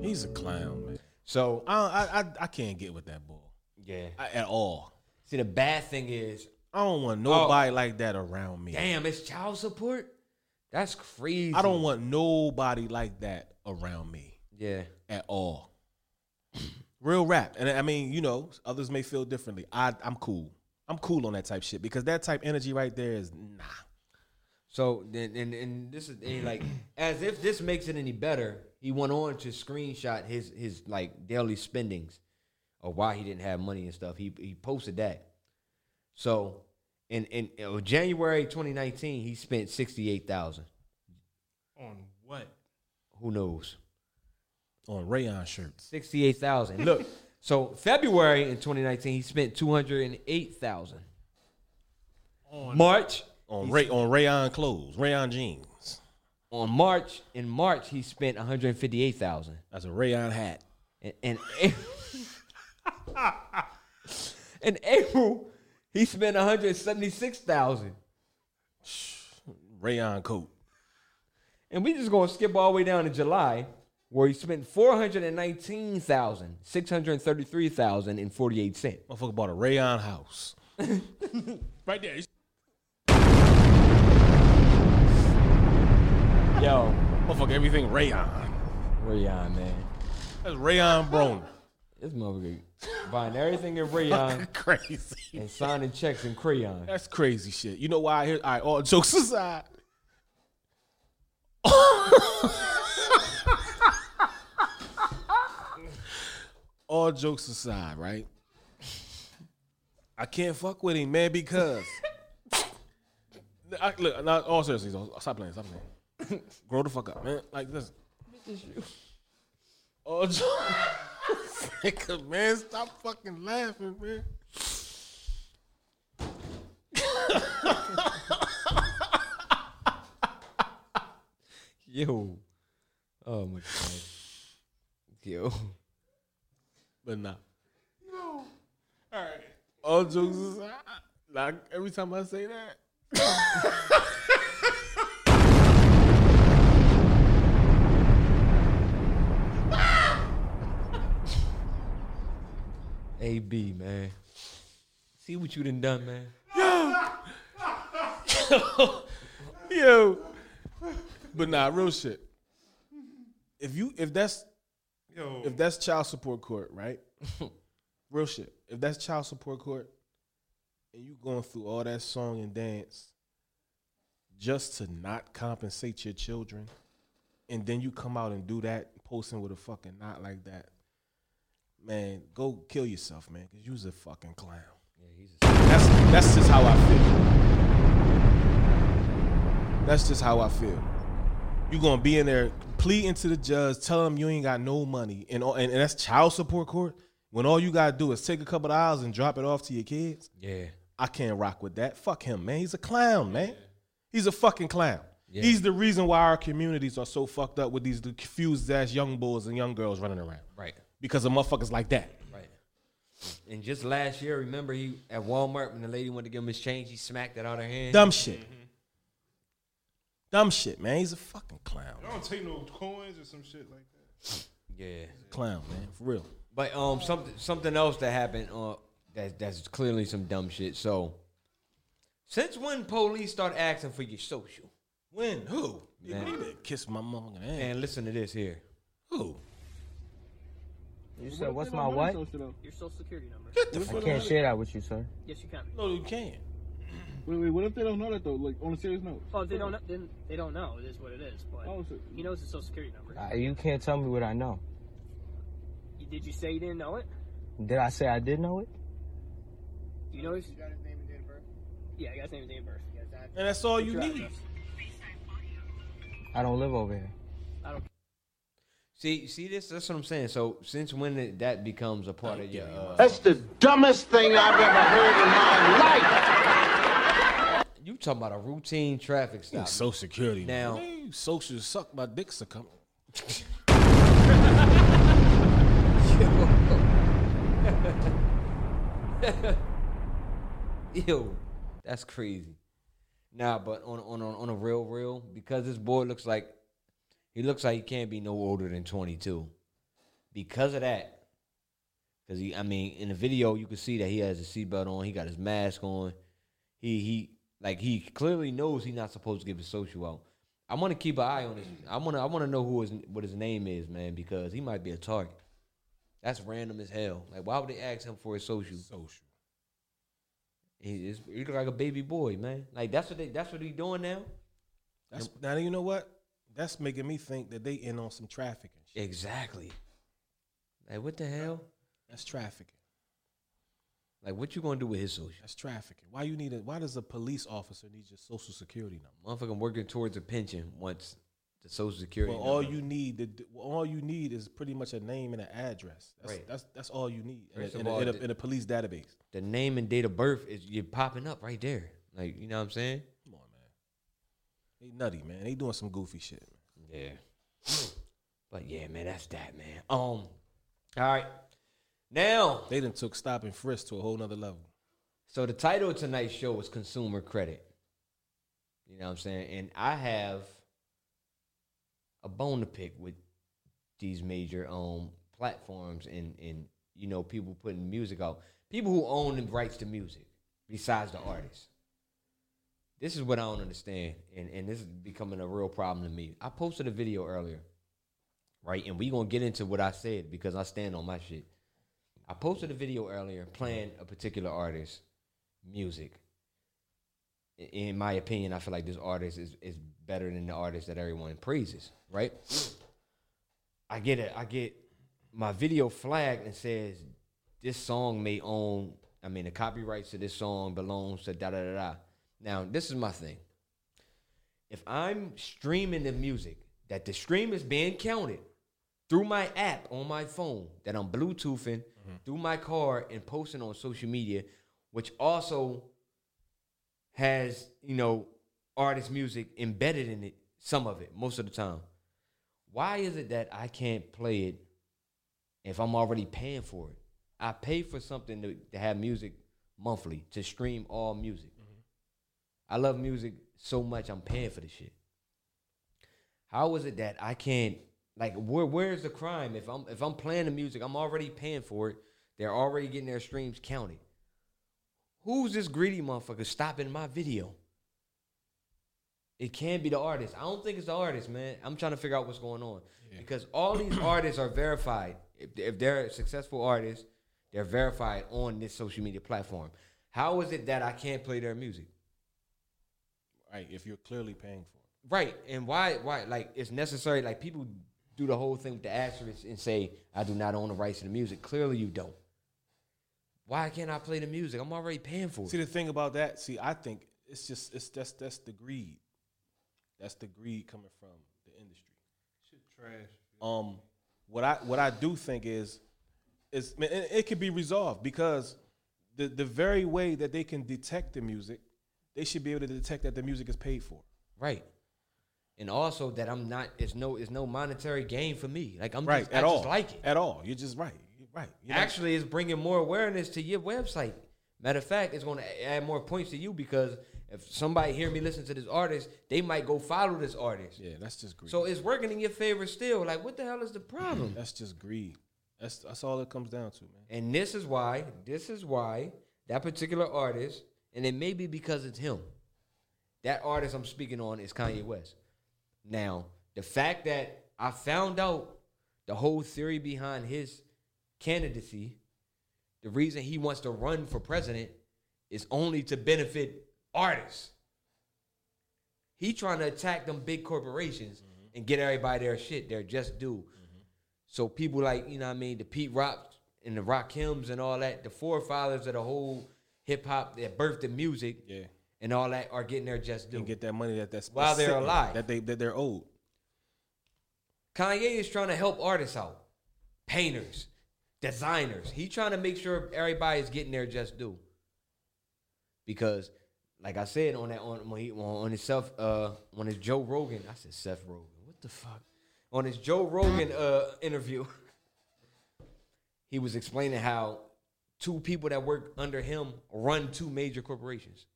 He's a clown, man. So I I I, I can't get with that bull yeah. I, at all. See, the bad thing is, I don't want oh. nobody like that around me. damn, it's child support. That's crazy. I don't want nobody like that around me Yeah, at all. Real rap, and I mean, you know, others may feel differently. I I'm cool. I'm cool on that type shit because that type energy right there is nah. So then, and, and this is and like as if this makes it any better. He went on to screenshot his his like daily spendings, or why he didn't have money and stuff. He he posted that. So in in uh, January 2019, he spent sixty eight thousand. On what? Who knows? On rayon shirts. Sixty eight thousand. Look, so February in 2019, he spent two hundred and eight thousand. On March On Ray on rayon clothes, rayon jeans. on March in March he spent one hundred fifty eight thousand. That's a rayon hat. And, and in April, he spent 176,000. Rayon coat. And we just gonna skip all the way down to July, where he spent 419,633,000 and 48 cents. Motherfucker bought a rayon house. right there. Yo, Motherfucker, everything rayon. Rayon, man. That's rayon Broner. This motherfucker buying everything in rayon crazy. and signing checks in crayon. That's crazy shit. You know why I hear all right, all jokes aside. all jokes aside, right? I can't fuck with him, man, because I, look, not all seriously, though, stop playing, stop playing. Grow the fuck up, man. Like this. All jokes, Nigga, man, stop fucking laughing, man. Yo. Oh my god. Yo. But nah. No. All right. All jokes aside, like every time I say that. AB, man. See what you done done, man. Yo. Yo. But nah, real shit. If you if that's Yo. if that's child support court, right? real shit. If that's child support court and you going through all that song and dance just to not compensate your children, and then you come out and do that, posting with a fucking knot like that, man, go kill yourself, man, because you's a fucking clown. Yeah, he's. That's that's just how I feel. That's just how I feel. You gonna be in there pleading to the judge, telling him you ain't got no money, and and, and that's child support court. When all you gotta do is take a couple of hours and drop it off to your kids. Yeah. I can't rock with that. Fuck him, man. He's a clown, man. He's a fucking clown. Yeah. He's the reason why our communities are so fucked up with these confused ass young boys and young girls running around. Right. Because of motherfuckers like that. Right. And just last year, remember he at Walmart when the lady wanted to give him his change, he smacked it out her hand. Dumb shit. Dumb shit, man. He's a fucking clown. I don't take no coins or some shit like that. Yeah. Clown, man. For real. But um, something something else that happened. Uh, that that's clearly some dumb shit. So, since when police start asking for your social? When? Who? Man. You better kiss my motherfucking ass. And listen to this here. Who? You said, what's my what? Your social security number. I can't share that with you, sir. Yes, you can. No, you can't. Wait, wait, what if they don't know that though? Like on a serious note. Oh, they don't. know- Then they don't know. It is what it is. But Oh, so- he knows his social security number. Uh, You can't tell me what I know. You- Did you say you didn't know it? Did I say I did know it? Do you know his? You got his name and date of birth. Yeah, I got his name and date of birth. And that's all What's you your need. address? I don't live over here. I don't. See, see this? That's what I'm saying. So, since when did that becomes a part of your? Uh, That's the dumbest thing I've ever heard in my life. you talking about a routine traffic stop? Social security. Now- Man, you social suck my dick succumb. Ew, that's crazy. Nah, but on on on, on a real real, because this boy looks like he looks like he can't be no older than 22. Because of that, because he, I mean, in the video you can see that he has a seatbelt on, he got his mask on. He he like he clearly knows he's not supposed to give his social out. I want to keep an eye on this. I want to I want to know who his what his name is, man, because he might be a target. That's random as hell. Like, why would they ask him for his social? Social. He, he look like a baby boy, man. Like that's what they that's what he doing now. That's now you know what? That's making me think that they in on some trafficking. Shit. Exactly. Like what the hell? That's trafficking. Like what you gonna do with his social? That's trafficking. Why you need a why does a police officer need your social security number? Motherfucking working towards a pension once the social security. Well, all number- you need to all you need is pretty much a name and an address. That's Right. that's that's all you need in a, in a- in a- in a police database. the name and date of birth is you're popping up right there. Like you know what I'm saying? Man. They nutty, man. They doing some goofy shit. Yeah. But yeah, man, that's that, man. Um, all right. Now, They done took stop and frisk to a whole nother level. so the title of tonight's show was Consumer Credit. You know what I'm saying? And I have a bone to pick with these major um platforms and and you know people putting music out. People who own the rights to music besides the artists. This is what I don't understand, and, and this is becoming a real problem to me. I posted a video earlier, right? And we gonna get into what I said because I stand on my shit. I posted a video earlier playing a particular artist music. In my opinion, I feel like this artist is, is better than the artist that everyone praises, right? I get it. I get my video flagged and says this song may own. I mean, the copyrights to this song belongs to da da da da. Now, this is my thing. If I'm streaming the music that the stream is being counted through my app on my phone that I'm Bluetoothing mm-hmm. through my car and posting on social media, which also has, you know, artist music embedded in it, some of it, most of the time. Why is it that I can't play it if I'm already paying for it? I pay for something to, to have music monthly, to stream all music. I love music so much I'm paying for the shit. How is it that I can't like where where's the crime? If I'm if I'm playing the music, I'm already paying for it. They're already getting their streams counted. Who's this greedy motherfucker stopping my video? It can't be the artist. I don't think it's the artist, man. I'm trying to figure out what's going on because all these artists are verified. If, if they're successful artists, they're verified on this social media platform. How is it that I can't play their music? Right, if you're clearly paying for it. Right, and why? Why? Like it's necessary. Like people do the whole thing with the asterisk and say, "I do not own the rights to the music." Clearly, you don't. Why can't I play the music? I'm already paying for it. See the thing about that, see, I think it's just it's that's that's the greed. That's the greed coming from the industry. Shit trash. Um, what I what I do think is is man, it, it could be resolved because the the very way that they can detect the music, they should be able to detect that the music is paid for. Right. And also that I'm not. It's no. It's no monetary gain for me. Like I'm right just, at I all. just like it. at all. You're just right. You're right. You're not- Actually, it's bringing more awareness to your website. Matter of fact, it's going to add more points to you because if somebody hear me listen to this artist, they might go follow this artist. yeah, that's just greed. So it's working in your favor still. Like, what the hell is the problem? that's just greed. That's that's all it comes down to, man. And this is why, this is why that particular artist, and it may be because it's him. That artist I'm speaking on is Kanye West. Now, the fact that I found out the whole theory behind his candidacy, the reason he wants to run for president is only to benefit artists. He trying to attack them big corporations mm-hmm. and get everybody their shit, their just due. Mm-hmm. So people like, you know what I mean, the Pete Rock and the Rakims and all that, the forefathers of the whole hip hop that birthed the music Yeah. and all that are getting their just due. And get that money that that's While they're alive. that they that they're owed. Kanye is trying to help artists out, painters, designers. He trying to make sure everybody is getting their just due. Because, like I said on that on when he, on his self uh on his Joe Rogan, I said Seth Rogan. What the fuck? On his Joe Rogan uh interview, he was explaining how two people that work under him run two major corporations.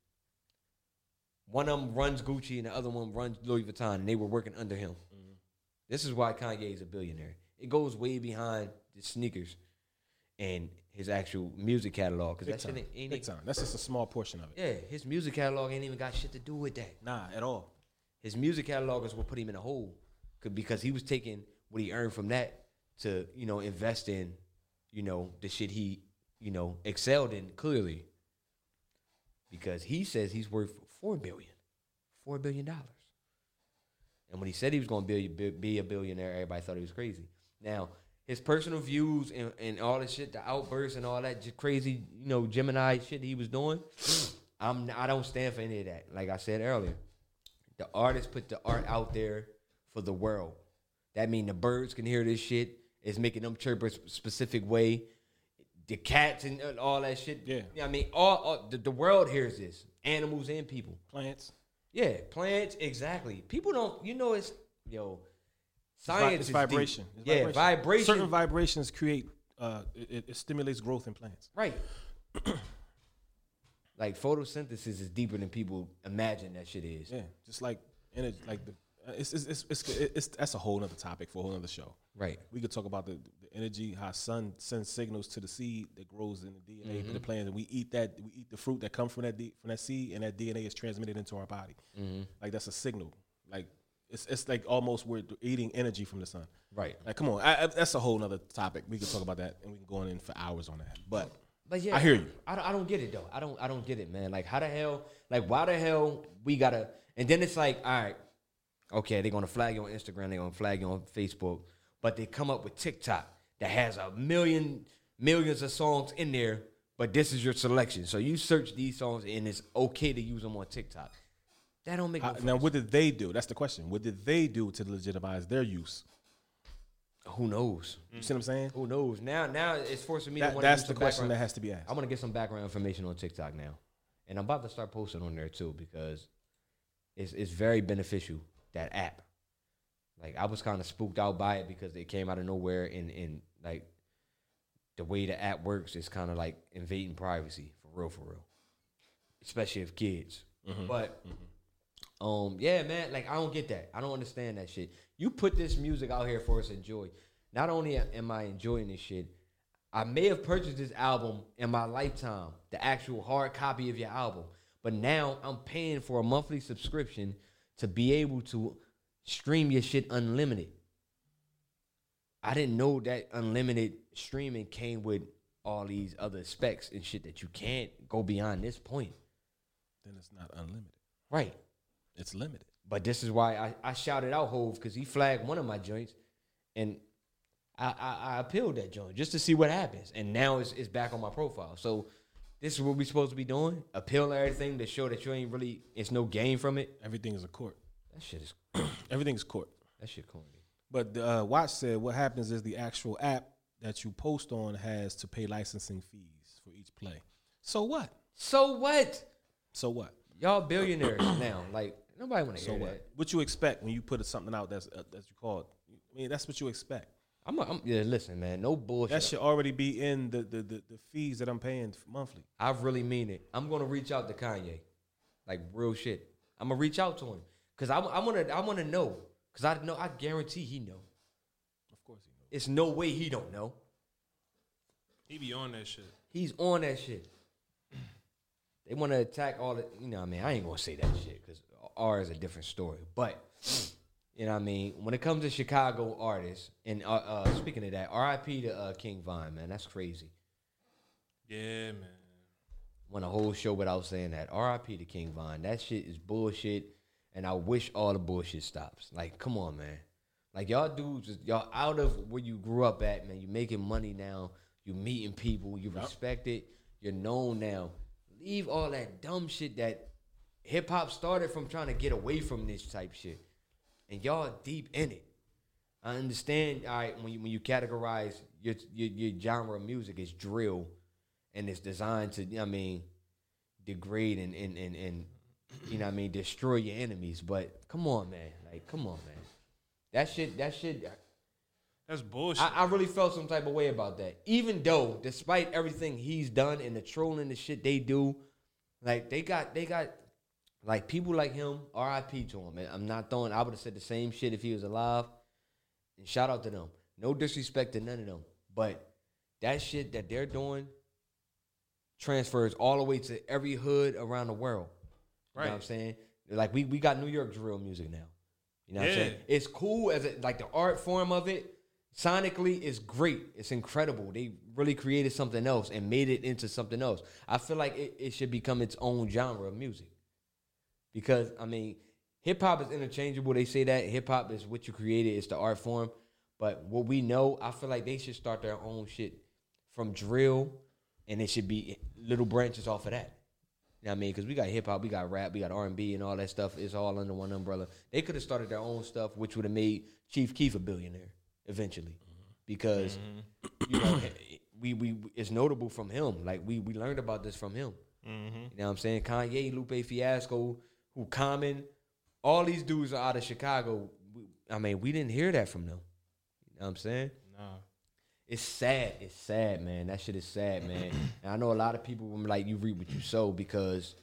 One of them runs Gucci and the other one runs Louis Vuitton, and they were working under him. Mm-hmm. This is why Kanye is a billionaire. It goes way behind the sneakers and his actual music catalog. Because Big that time. ain't, ain't Big time. That's just a small portion of it. yeah, his music catalog ain't even got shit to do with that. Nah, at all. His music catalog is what put him in a hole, because he was taking what he earned from that to you know invest in, you know, the shit he you know excelled in clearly. Because he says he's worth four billion, four billion dollars. And when he said he was going to be, be, a billionaire, everybody thought he was crazy. Now, his personal views and, and all the shit, the outbursts and all that crazy, you know, Gemini shit he was doing, I'm I don't stand for any of that. Like I said earlier, the artist put the art out there for the world. That mean the birds can hear this shit. It's making them chirp a specific way. The cats and all that shit. Yeah. I mean, all, all the, the world hears this. Animals and people. Plants. Yeah, plants exactly. People don't. You know, it's yo. It's vi- Science it's is vibration. deep. It's yeah, vibration. Certain vibrations create. Uh, it, it stimulates growth in plants. right. like photosynthesis is deeper than people imagine that shit is. Yeah, just like energy, like the. It's it's, it's, it's, it's that's a whole other topic for a whole other show. Right. We could talk about the, the energy, how sun sends signals to the seed that grows in the DNA Mm-hmm. of the plant, and we eat that. We eat the fruit that comes from that D, from that seed, and that DNA is transmitted into our body. Mm-hmm. Like that's a signal. Like it's it's like almost we're eating energy from the sun. Right. Like come on, I, I, that's a whole other topic. We could talk about that, and we can go on in for hours on that. But But yeah, I hear you. I don't, I don't get it though. I don't I don't get it, man. Like how the hell? Like why the hell we gotta? And then it's like, all right, okay, they're gonna flag you on Instagram, they're gonna flag you on Facebook, but they come up with TikTok that has a million millions of songs in there, but this is your selection. So you search these songs and it's okay to use them on TikTok. That don't make no now, what did they do? That's the question. What did they do to legitimize their use? Who knows? You see what I'm saying? Who knows? Now, now it's forcing me That- to want that's the question background- that has to be asked. I'm gonna get some background information on TikTok now, and I'm about to start posting on there too because it's it's very beneficial that app. Like I was kind of spooked out by it because it came out of nowhere, and and like the way the app works is kind of like invading privacy for real, for real, especially if kids. But um, yeah, man, like I don't get that. I don't understand that shit. You put this music out here for us to enjoy. Not only am I enjoying this shit, I may have purchased this album in my lifetime, the actual hard copy of your album, but now I'm paying for a monthly subscription to be able to stream your shit unlimited. I didn't know that unlimited streaming came with all these other specs and shit that you can't go beyond this point. Then it's not unlimited. Right. It's limited. But this is why I, I shouted out Hove because he flagged one of my joints, and I, I, I appealed that joint just to see what happens. And now it's, it's back on my profile. So this is what we're supposed to be doing: appeal everything to show that you ain't really. It's no gain from it. Everything is a court. That shit is. Everything is court. That shit corny. But uh, Watch said what happens is the actual app that you post on has to pay licensing fees for each play. So what? So what? So what? Y'all billionaires now. Like nobody want to So hear what? that. What you expect when you put something out that's uh, that's you call it? I mean, that's what you expect. I'm, a, I'm yeah. Listen, man. No bullshit. That should already be in the the, the, the fees that I'm paying monthly. I really mean it. I'm gonna reach out to Kanye, like real shit. I'm gonna reach out to him because I, I wanna I wanna know because I know I guarantee he know. Of course he knows. It's no way he don't know. He be on that shit. He's on that shit. They want to attack all the, you know. what I mean, I ain't gonna say that shit because R is a different story. But you know, what I mean, when it comes to Chicago artists, and uh, uh, speaking of that, R.I.P. to uh, King Von, man, that's crazy. Yeah, man. Went a whole show without saying that. R.I.P. to King Von. That shit is bullshit, and I wish all the bullshit stops. Like, come on, man. Like y'all dudes, y'all out of where you grew up at, man. You making money now. You meeting people. You respect it. You're known now. Leave all that dumb shit that hip hop started from trying to get away from this type shit, and y'all deep in it. I understand. All right, when you when you categorize your your, your genre of music is drill, and it's designed to, you know what I mean, degrade and and and, and you know what I mean, destroy your enemies. But come on, man. Like, come on, man. That shit. That shit. That's bullshit. I, I really felt some type of way about that. Even though, despite everything he's done and the trolling the shit they do, like they got they got like people like him. R.I.P. to him. Man. I'm not throwing. I would have said the same shit if he was alive. And shout out to them. No disrespect to none of them, but that shit that they're doing transfers all the way to every hood around the world. You know what I'm saying? Like we we got New York drill music now. You know what I'm saying? It's cool as it like the art form of it. Sonically, is great. It's incredible. They really created something else and made it into something else. I feel like it, it should become its own genre of music. Because I mean, hip hop is interchangeable. They say that hip hop is what you created, it's the art form. But what we know, I feel like they should start their own shit from drill, and it should be little branches off of that. You know what I mean? Because we got hip hop, we got rap, we got R and B, and all that stuff. It's all under one umbrella. They could have started their own stuff, which would have made Chief Keef a billionaire eventually, because you know we we it's notable from him. Like we we learned about this from him. Mm-hmm. You know what I'm saying? Kanye, Lupe Fiasco, who Common, all these dudes are out of Chicago. We- I mean, we didn't hear that from them. You know what I'm saying? Nah. It's sad. It's sad, man. That shit is sad, man. and I know a lot of people were like, you read what you sow because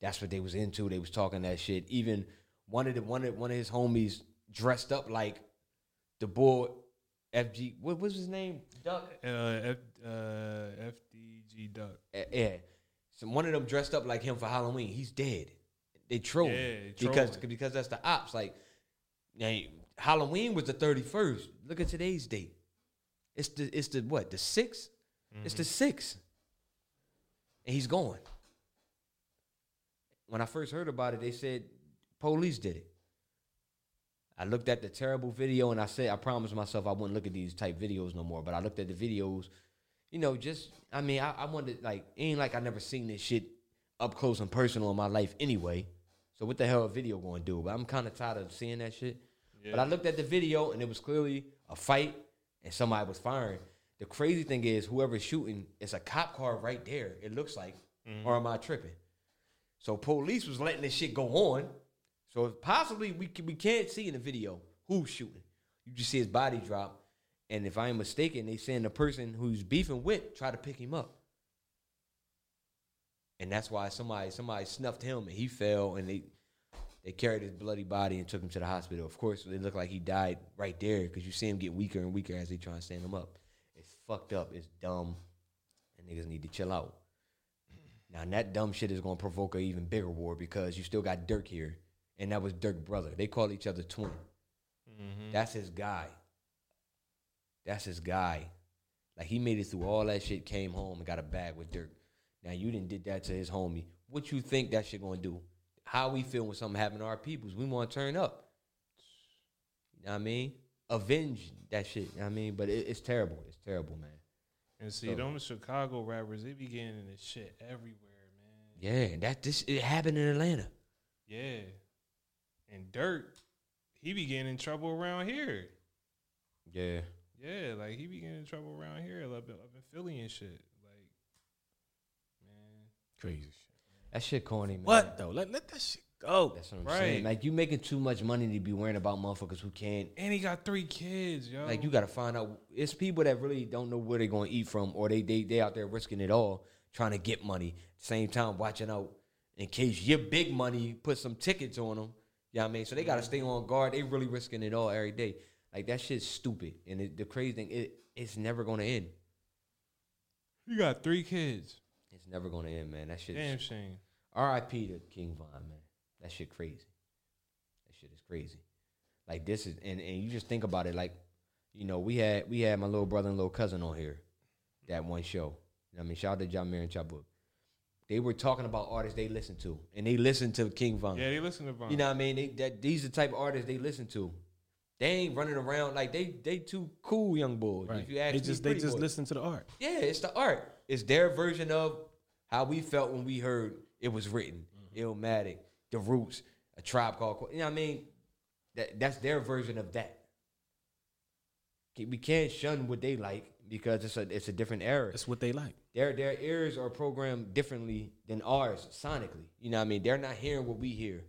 that's what they was into. They was talking that shit. Even one of the one of one of his homies dressed up like the boy FG. What was his name? Duck. Uh, F, uh, FBG Duck. Eh, Yeah. So one of them dressed up like him for Halloween. He's dead. They troll Yeah, because trolling. because that's the ops. Like, Halloween was the thirty first. Look at today's date. It's the it's the what the 6th It's the mm-hmm. six, and he's going. When I first heard about it, they said police did it. I looked at the terrible video and I said I promised myself I wouldn't look at these type videos no more. But I looked at the videos, you know, just I mean, I, I wanted like it ain't like I never seen this shit up close and personal in my life anyway. So what the hell a video going to do? But I'm kind of tired of seeing that shit. But I looked at the video and it was clearly a fight and somebody was firing. The crazy thing is whoever's shooting, it's a cop car right there. It looks like, mm-hmm. or am I tripping? So police was letting this shit go on. So possibly we can, we can't see in the video who's shooting. You just see his body drop, and if I am mistaken, they saying the person who's beefing with try to pick him up, and that's why somebody somebody snuffed him and he fell, and they they carried his bloody body and took him to the hospital. Of course, it looked like he died right there because you see him get weaker and weaker as they try to stand him up. It's fucked up. It's dumb, and niggas need to chill out. Now, and that dumb shit is gonna provoke an even bigger war because you still got Durk here, and that was Durk brother. They call each other twin. Mm-hmm. That's his guy. That's his guy. Like he made it through all that shit, came home and got a bag with Durk. Now you didn't did that to his homie. What you think that shit gonna do? How we feel when something happen to our peoples? We want to turn up. You know what I mean? Avenge that shit. You know what I mean? But it, it's terrible. It's terrible, man. And see, So- them Chicago rappers, they be getting in this shit everywhere, man. Yeah, that this it happened in Atlanta. Yeah. And Dirt, he be getting in trouble around here. Yeah. Yeah, like he be getting in trouble around here, up in, up in Philly and shit. Like, man, Crazy shit. That shit corny, man. What though? Let let that shit go. That's what I'm Right. saying. Like you making too much money to be worrying about motherfuckers who can't. and he got three kids, yo. Like you gotta find out. It's people that really don't know where they're gonna eat from, or they they they out there risking it all trying to get money. Same time watching out in case your big money put some tickets on them. You know what I mean? So they gotta stay on guard. They really risking it all every day. Like that shit's stupid. And it, the crazy thing, it it's never gonna end. You got three kids. It's never gonna end, man. That shit. Damn shame. R.I.P. to King Von, man. That shit crazy. That shit is crazy. Like this is, and, and you just think about it. Like, you know, we had we had my little brother and little cousin on here, that one show. You know I mean, shout out to John Mayer and Chabuk. They were talking about artists they listen to, and they listen to King Von. Yeah, they listen to Von. You know what I mean? They, that these are the type of artists they listen to. They ain't running around like they they too cool young boys. Right. If you ask They just they just boys. listen to the art. Yeah, it's the art. It's their version of how we felt when we heard it was written. Mm-hmm. Illmatic, The Roots, A Tribe Called Quest. You know what I mean? That that's their version of that. We can't shun what they like because it's a it's a different era. That's what they like. Their their ears are programmed differently than ours sonically. You know what I mean? They're not hearing what we hear.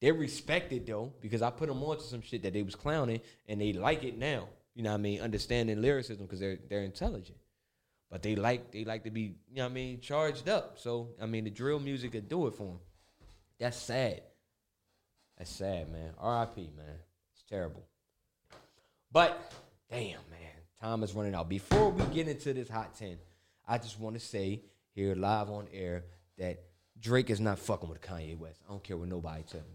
They respect it though because I put them onto some shit that they was clowning and they like it now. You know what I mean? Understanding lyricism because they're they're intelligent. But they like they like to be you know what I mean charged up. So I mean the drill music could do it for them. That's sad. That's sad, man. R.I.P. Man. It's terrible. But damn, man, time is running out. Before we get into this hot ten, I just want to say here live on air that Drake is not fucking with Kanye West. I don't care what nobody tell him.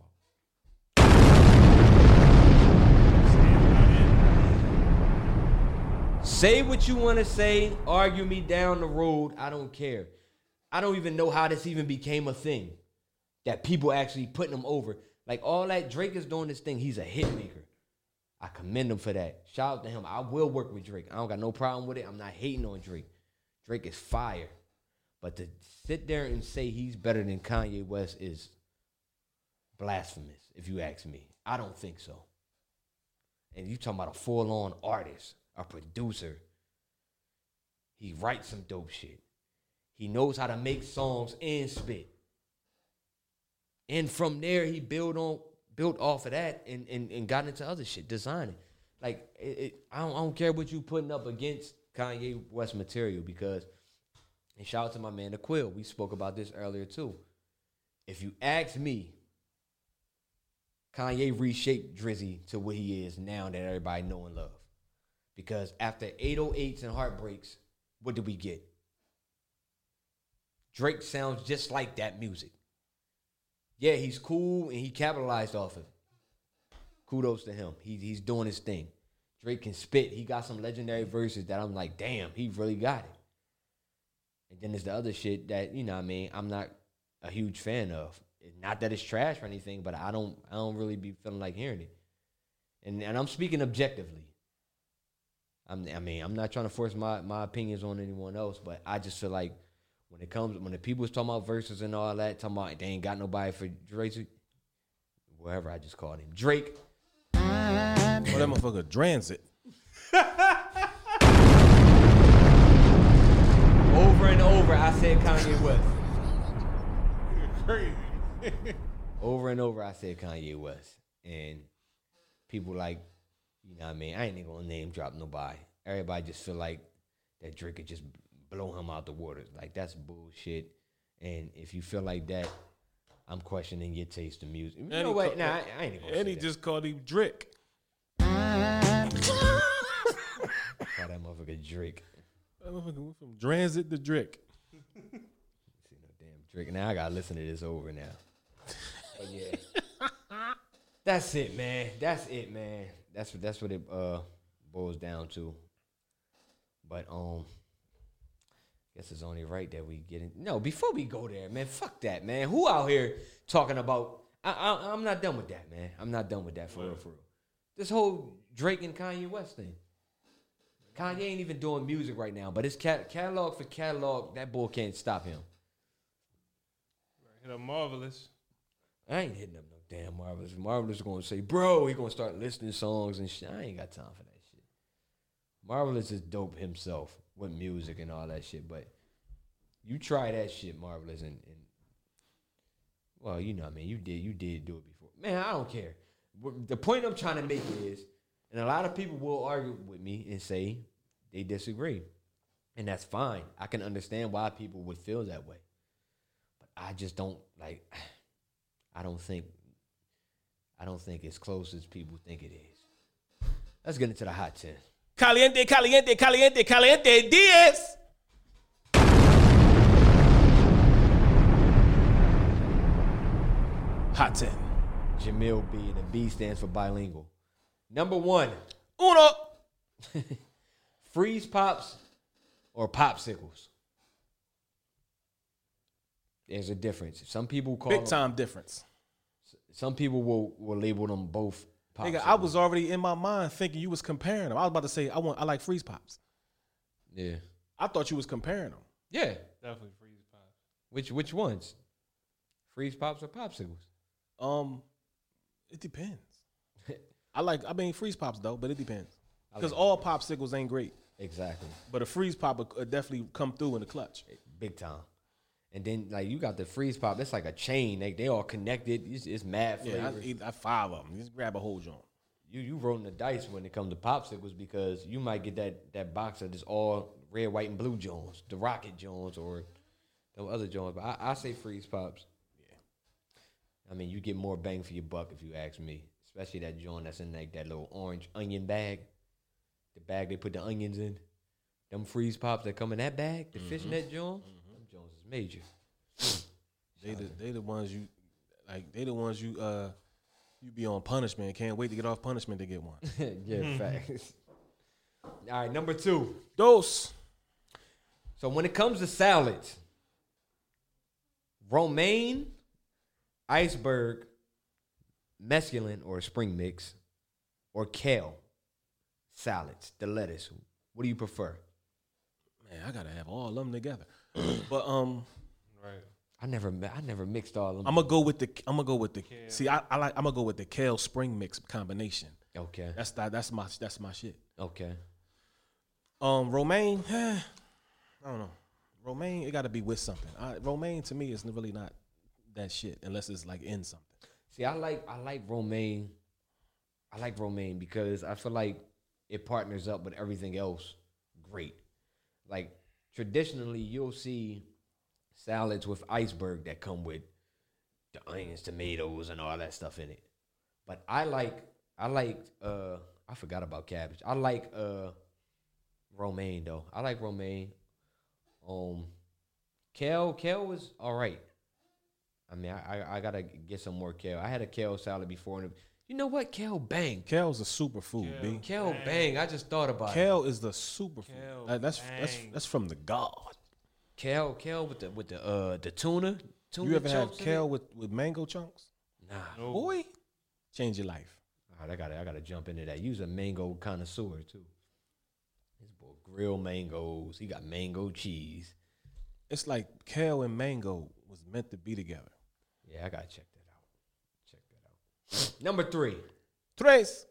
Say what you want to say, argue me down the road. I don't care. I don't even know how this even became a thing that people actually putting him over. Like all that Drake is doing this thing, he's a hit maker. I commend him for that. Shout out to him. I will work with Drake. I don't got no problem with it. I'm not hating on Drake. Drake is fire. But to sit there and say he's better than Kanye West is blasphemous, if you ask me. I don't think so. And you talking about a full-on artist, a producer. He writes some dope shit. He knows how to make songs and spit. And from there, he built on built off of that and, and, and got into other shit, designing. Like it, it, I don't I don't care what you putting up against Kanye West material because and shout out to my man the Quill. We spoke about this earlier too. If you ask me, Kanye reshaped Drizzy to what he is now that everybody know and love. Because after 808s and heartbreaks, what did we get? Drake sounds just like that music. Yeah, he's cool and he capitalized off of it. Kudos to him. He, he's doing his thing. Drake can spit. He got some legendary verses that I'm like, damn, he really got it. And then there's the other shit that, you know I mean, I'm not a huge fan of. Not that it's trash or anything, but I don't I don't really be feeling like hearing it. And and I'm speaking objectively. I'm, I mean, I'm not trying to force my, my opinions on anyone else, but I just feel like when it comes when the people was talking about verses and all that, talking about they ain't got nobody for Drake, whatever I just called him, Drake. Oh, that motherfucker transit. Over and over, I said Kanye West. Crazy. over and over, I said Kanye West, and people like, you know, what I mean, I ain't even gonna name drop nobody. Everybody just feel like that Drake could just blow him out the water. Like that's bullshit. And if you feel like that, I'm questioning your taste in music. You And know he what? ca- Nah, I, I ain't even gonna And he that. just called him Drake. Call that motherfucker Drake. That motherfucker went from transit to Drake. See no damn Drake. Now I gotta listen to this over now. But yeah. That's it, man. That's it, man. That's what that's what it uh boils down to. But um, guess it's only right that we get in. No, before we go there, man. Fuck that, man. Who out here talking about? I, I I'm not done with that, man. I'm not done with that for real, for real. This whole Drake and Kanye West thing. Kanye ain't even doing music right now, but his cat- catalog for catalog, that boy can't stop him. Hit up marvelous. I ain't hitting up no damn Marvelous. Marvelous is gonna say, bro, he gonna start listening songs and shit. I ain't got time for that shit. Marvelous is dope himself with music and all that shit, but you try that shit, Marvelous, and, and well, you know, what I mean, you did, you did do it before. Man, I don't care. The point I'm trying to make is, and a lot of people will argue with me and say they disagree, and that's fine. I can understand why people would feel that way, but I just don't like. I don't think I don't think it's close as people think it is. Let's get into the hot ten. Caliente, caliente, caliente, caliente, Diaz. Hot 10. Jamil B, and the B stands for bilingual. Number one, Uno. freeze pops or popsicles. There's a difference. Some people call Big them- time difference. Some people will, will label them both. Nigga. I was already in my mind thinking you was comparing them. I was about to say I want I like freeze pops. Yeah. I thought you was comparing them. Yeah. Definitely freeze pops. Which which ones? Freeze pops or popsicles? Um, it depends. I like I mean freeze pops though, but it depends. Because like all popsicles ain't great. Exactly. But a freeze pop will will definitely come through in the clutch. Big time. And then like you got the freeze pop. That's like a chain. They they all connected. It's, it's mad Yeah, I I five of them. Just grab a whole joint. you you rolling the dice when it comes to popsicles because you might get that that box of just all red, white, and blue Jones, the Rocket Jones, or the other Jones. But I, I say freeze pops. Yeah. I mean, you get more bang for your buck if you ask me, especially that joint that's in like that little orange onion bag, the bag they put the onions in. Them freeze pops that come in that bag, the fishnet mm-hmm. joint. Is mm-hmm. Major. They the they the ones you like. They the ones you uh you be on punishment. Can't wait to get off punishment to get one. yeah, facts. All right, number two. Dose. So when it comes to salads, romaine, iceberg, mesclun or spring mix, or kale salads, the lettuce. What do you prefer? Man, I gotta have all of them together. but um, Right. I never, I never mixed all of them. I'm gonna go with the. I'm gonna go with the. See, I, I like. I'm gonna go with the kale spring mix combination. Okay. That's that. That's my. That's my shit. Okay. Um, romaine. eh, I don't know. Romaine. It got to be with something. I, romaine to me is really not that shit unless it's like in something. See, I like, I like romaine. I like romaine because I feel like it partners up with everything else great. Like traditionally, you'll see salads with iceberg that come with the onions, tomatoes, and all that stuff in it. But I like, I like, uh, I forgot about cabbage. I like uh, romaine though. I like romaine. Um, kale, kale was all right. I mean, I, I, I gotta get some more kale. I had a kale salad before, and you know what? Kale bang. Kale's a superfood, B. Kale bang. I just thought about it. Kale is the superfood. Kale Uh, that's that's bang. that's from the god. Kale, kale with the with the uh the tuna. tuna You ever had chunks in kale with, with mango chunks? Nah. No. Boy, change your life. All right, I gotta I gotta jump into that. Use a mango connoisseur too. This boy grill mangoes. He got mango cheese. It's like kale and mango was meant to be together. Yeah, I gotta check that out. Check that out. Number three, Tres.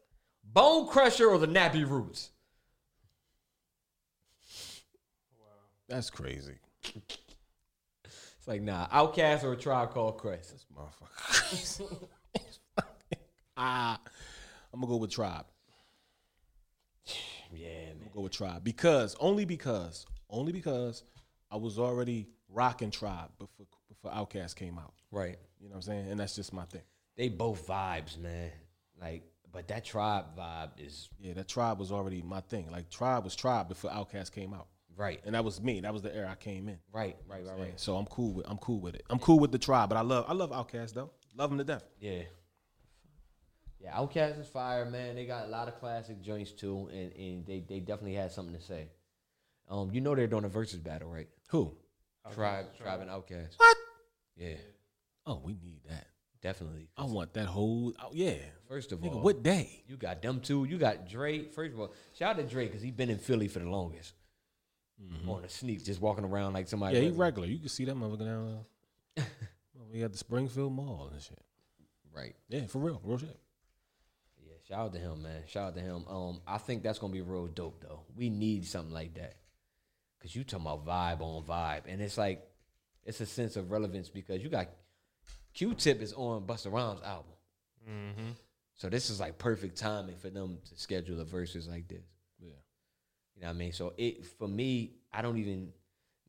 bone crusher or the nappy roots. That's crazy. It's like nah, Outkast or a tribe called Quest. This motherfucker. ah, I'm gonna go with tribe. Yeah, man. I'm gonna go with tribe because only because only because I was already rocking tribe before before Outkast came out. Right. You know what I'm saying? And that's just my thing. They both vibes, man. Like, but that tribe vibe is Yeah, that tribe was already my thing. Like tribe was tribe before Outkast came out. right. And that was me. That was the era I came in. Right, right, right, right. So I'm cool with I'm cool with it. I'm cool with the tribe, but I love I love Outkast though. Love him to death. Yeah. Yeah, Outkast is fire, man. They got a lot of classic joints too, and, and they, they definitely had something to say. Um, you know they're doing a Verzuz battle, right? Who? Tribe, Tribe, and Outkast. What? Yeah, Oh, we need that. Definitely. I want that whole. Oh, yeah. First of Nigga, all, what day? You got them two. You got Dre. First of all, shout out to Dre because he been in Philly for the longest. On the sneak, just walking around like somebody. Mm-hmm. Yeah, he regular. You can see that motherfucker down. Well, we got the Springfield Mall and shit. Right. Yeah, for real, real shit. Yeah, shout out to him, man. Shout out to him. Um, I think that's gonna be real dope though. We need something like that. Cause you talking about vibe on vibe. And it's like it's a sense of relevance because you got Q Tip is on Busta Rhymes album. Mm-hmm. So this is like perfect timing for them to schedule a Verzuz like this. Yeah. You know what I mean? So it for me, I don't even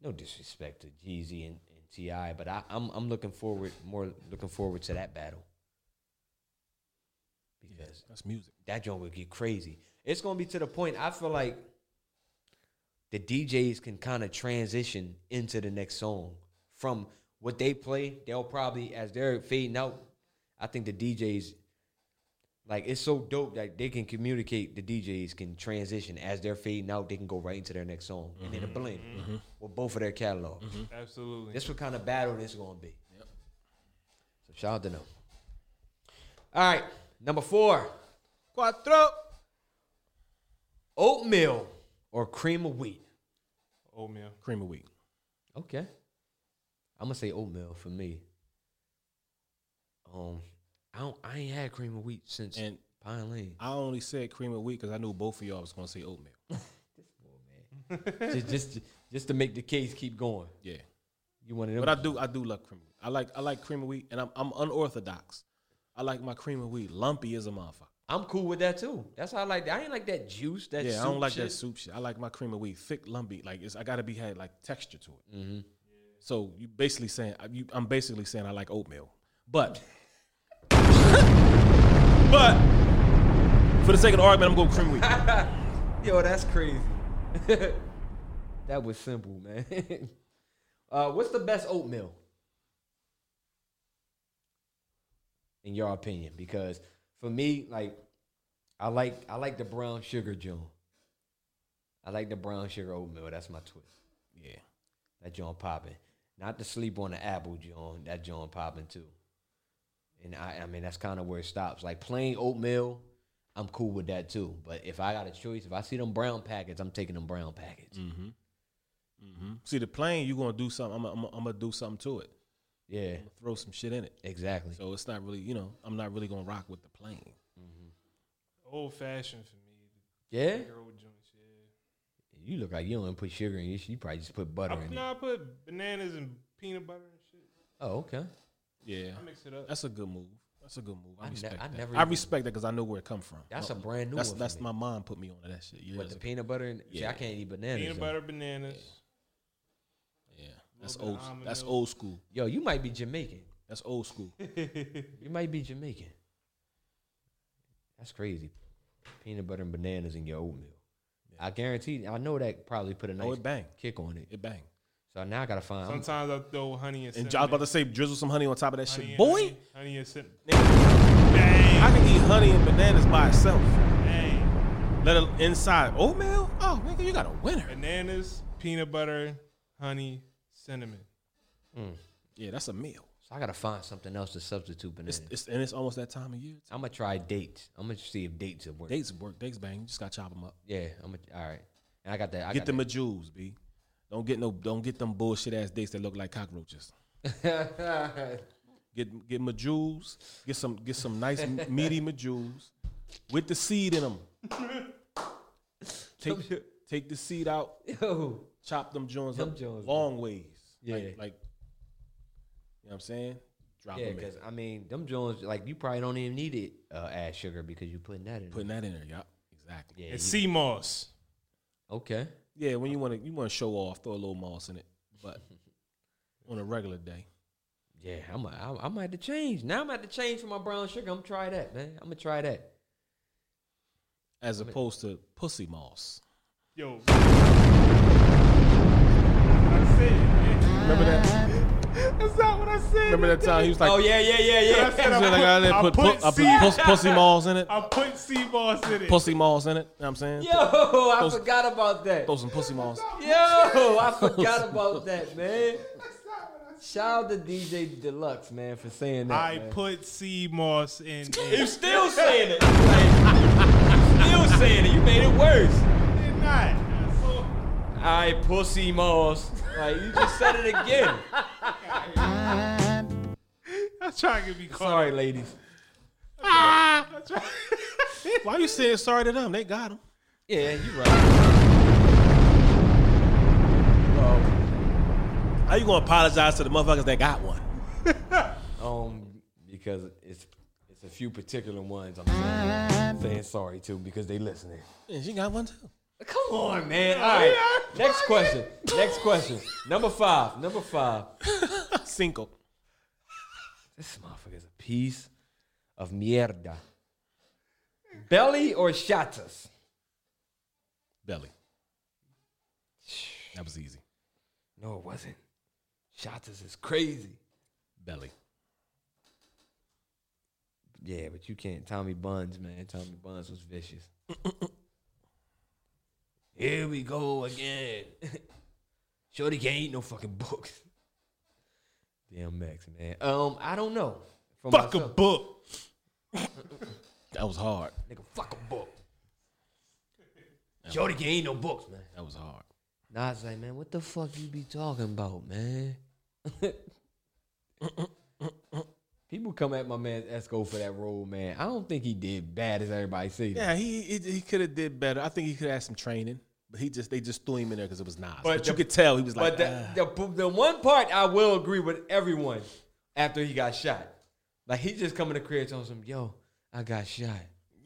no disrespect to Jeezy and, and T.I., but I, I'm I'm looking forward more looking forward to that battle. Because That's music. that joint would get crazy. It's gonna be to the point I feel like the DJs can kind of transition into the next song from what they play. They'll probably as they're fading out. I think the DJs like it's so dope that they can communicate. The DJs can transition as they're fading out. They can go right into their next song and then a mm-hmm. blend mm-hmm. with both of their catalogs. Mm-hmm. Absolutely. This what kind of battle this is gonna be. So shout out to them. All right, number four. Cuatro. Oatmeal or cream of wheat. Oatmeal. Cream of wheat. Okay. I'm gonna say oatmeal for me. Um, I don't. I ain't had cream of wheat since And Pine Lane. I only said cream of wheat because I knew both of y'all was gonna say oatmeal. just, just, just to make the case keep going. Yeah. You them? But I do I do love cream of wheat. I like I like cream of wheat and I'm I'm unorthodox. I like my cream of wheat lumpy as a motherfucker. I'm cool with that too. That's how I like. That. I ain't like that juice. That yeah, I don't like shit. that soup shit. I like my cream of wheat thick, lumpy. Like it's I gotta be had like texture to it. Mm-hmm. So you basically saying you, I'm basically saying I like oatmeal, but but for the sake of the argument, I'm going cream of wheat. Yo, that's crazy. that was simple, man. uh, what's the best oatmeal? In your opinion? Because for me, like, I like I like the brown sugar joint. I like the brown sugar oatmeal. That's my twist. Yeah. That joint popping. Not to sleep on the apple joint. That joint popping too. And I, I mean, that's kind of where it stops. Like plain oatmeal, I'm cool with that too. But if I got a choice, if I see them brown packets, I'm taking them brown packets. Mm-hmm. Mm-hmm. See the plane, you gonna do something. I'm gonna, I'm gonna do something to it. Yeah, I'm gonna throw some shit in it. Exactly. So it's not really, you know, I'm not really gonna rock with the plane. Old fashioned for me. Yeah? Bigger old joints, yeah. You look like you don't even put sugar in your shit. You probably just put butter I, in no, it. I put bananas and peanut butter and shit. Oh, okay. Yeah, I mix it up. That's a good move. That's a good move. I, I ne- respect I that. never I respect that because I know where it come from. That's My- a brand new That's one that's my mom put me on that shit. years What the ago. peanut butter? And, See, I can't eat bananas. Peanut though. butter, bananas. Yeah, that's old. That's old school. Yo, you might be Jamaican. That's old school. You might be Jamaican. That's crazy. Peanut butter and bananas in your oatmeal. I guarantee. I know that probably put a nice Oh, it bang. kick on it. It bang. So now I gotta find. I'm- Sometimes I throw honey and And I was cinnamon. about to say, drizzle some honey on top of that honey shit. and- Boy, honey, honey and cinnamon. I can eat honey and bananas by itself. Dang. Let it inside oatmeal. Oh, nigga, you got a winner. Bananas, peanut butter, honey, cinnamon. Mm. Yeah, that's a meal. So I gotta find something else to substitute bananas. It's, it's and it's almost that time of year. I'm gonna try dates. I'm gonna see if dates will work. Dates work. Dates bang. You just gotta chop them up. Yeah, I'm gonna. All right. And I got that. I get got them a jewels, b. Don't get no. Don't get them bullshit ass dates that look like cockroaches. Get get Medjools. Get some get some nice meaty Medjools with the seed in them. Take take the seed out. Yo. Chop them joints Them up joints, long ways. Yeah. Like, like you know what I'm saying? Drop yeah, because I mean, them Jones like you probably don't even need it uh, add sugar because you putting that in. Putting that in there, yeah, exactly. Yeah, and sea moss. Okay. Yeah, when you want to you want to show off, throw a little moss in it, but on a regular day, Yeah, I'm. A, I, I might have to change. Now I'm gonna change for my brown sugar. I'm gonna try that, man. I'm gonna try that. as opposed to pussy moss. Yo. I said, man. Remember that? That's not what I said. Remember that time he was like, oh yeah, yeah, yeah, I yeah. said He was like, I didn't I put, put pu- I put sea- pus- pussy malls in it. I put sea moss in it. Pussy malls in it. You know what I'm saying? Yo, I Those- forgot about that. Throw some pussy malls. Yo, I forgot about that, man. Shout out to DJ Deluxe, man, for saying that. I man. put sea moss in. You still saying it. Like, you still saying it. You made it worse. Did not. So, I pussy moss. Like you just said it again. I'm trying to be caught. Sorry, ladies. I'm trying- Why you saying sorry to them? They got him. Yeah, you right. How you gonna apologize to the motherfuckers that got one? Um, because it's it's a few particular ones I'm saying, saying sorry to because they listening. Yeah, she got one too. Come on, man. All right. Next question. Next question. Number five. Number five. Cinco. This motherfucker's a piece of mierda. Belly or Shottas? Belly. That was easy. No, it wasn't. Shottas is crazy. Belly. Yeah, but you can't. Tommy Buns, man. Tommy Buns was vicious. Here we go again. Shorty can't eat no fucking books. Damn Max, man. Um, I don't know. For Fuck a book. That was hard. Nigga, fuck a book. Shorty can't eat no books, man. That was hard. Nah, it's like, man, what the fuck you be talking about, man? People come at my man Esco for that role, man. I don't think he did bad as everybody say. Yeah, he he, he could have did better. I think he could have had some training, but he just they just threw him in there because it was Nas. But, you the- could tell he was like, but the, "Ah." the, the one part I will agree with everyone after he got shot. Like he just coming to crib telling him, "Yo, I got shot."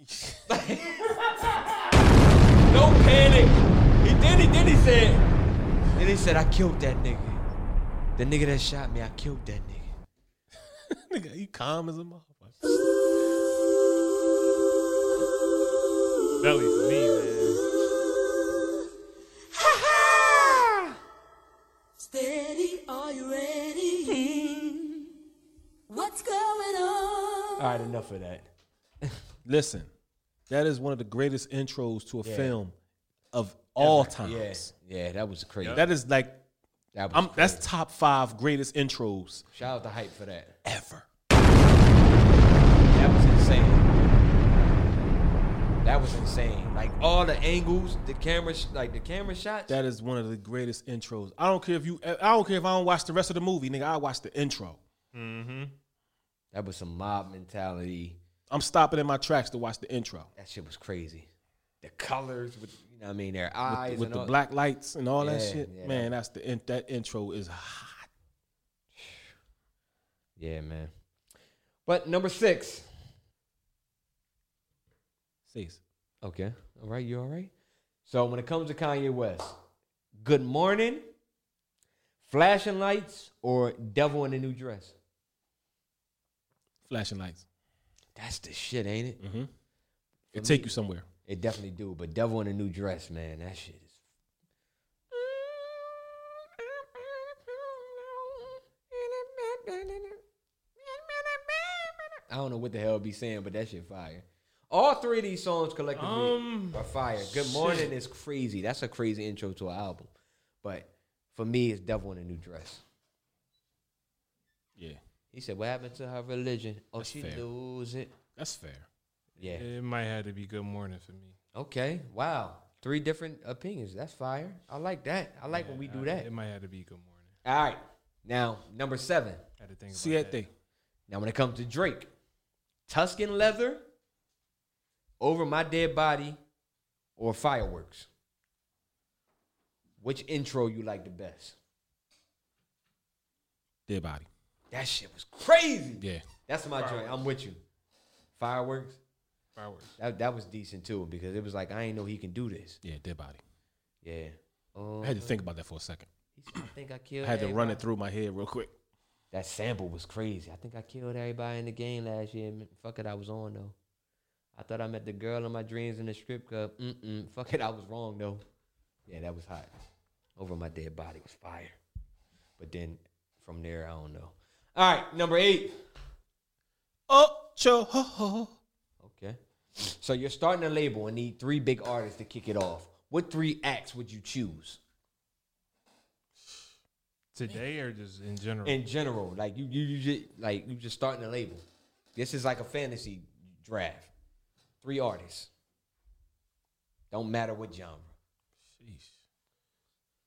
no panic. He did. He did. He said. Then he said, "I killed that nigga. The nigga that shot me, I killed that nigga." nigga, he calm as a motherfucker. Belly for me, man. Are you ready? What's going on? All right, enough of that. Listen, that is one of the greatest intros to a Yeah. film of all Ever. times. Yeah, yeah, that was crazy. That is like, That was I'm, that's top five greatest intros Shout out to hype for that. ever. That was insane. That was insane. Like all the angles, the camera, sh- like the camera shots. That is one of the greatest intros. I don't care if you. I don't care if I don't watch the rest of the movie, nigga. I watch the intro. Mm-hmm. That was some mob mentality. I'm stopping in my tracks to watch the intro That shit was crazy. The colors with you know what I mean their with, eyes the- with and the all- black lights and all that shit. yeah, Man, that's the in, that intro is hot. Yeah, man. But number six. Six. Okay. All right. You all right? So when it comes to Kanye West, Good Morning, Flashing Lights, or Devil in a New Dress? Flashing lights. That's the shit, ain't it? Mm-hmm. It take you somewhere. It definitely do. But Devil in a New Dress, man, that shit is. I don't know what the hell be saying, but that shit fire. All three of these songs collectively Um, are fire. Good Morning is crazy. That's a crazy intro to an album. But for me, it's Devil in a New Dress. Yeah, He said, "What happened to her religion? Oh, That's she fair. lose it." that's fair. Yeah. It might have to be good morning for me. Okay. Wow. Three different opinions. That's fire. I like that. I like when we do I- that. It might have to be good morning. All right. Now, number seven. Had to think about See that thing. Now, when it comes to Drake, Tuscan leather, over my dead body, or fireworks. Which intro you like the best? Dead body. That shit was crazy. Yeah. That's my joint. I'm with you. Fireworks. Fireworks. That that was decent too because it was like I ain't know he can do this. Yeah, dead body. Yeah. Oh, I had to think about that for a second. I think I killed. I had to run it through my head real quick. That sample was crazy. I think I killed everybody in the game last year. Fuck it, I was on though. I thought I met the girl in my dreams in the strip club. Mm-mm. Fuck it, I was wrong though. Yeah, that was hot. Over my dead body was fire. But then from there, I don't know. All right, number eight. Ocho ho ho. Okay. So you're starting a label and need three big artists to kick it off. What three acts would you choose? Today or just in general? In general, like you, you, you just, like you just starting a label. This is like a fantasy draft. Three artists. Don't matter what genre. Sheesh.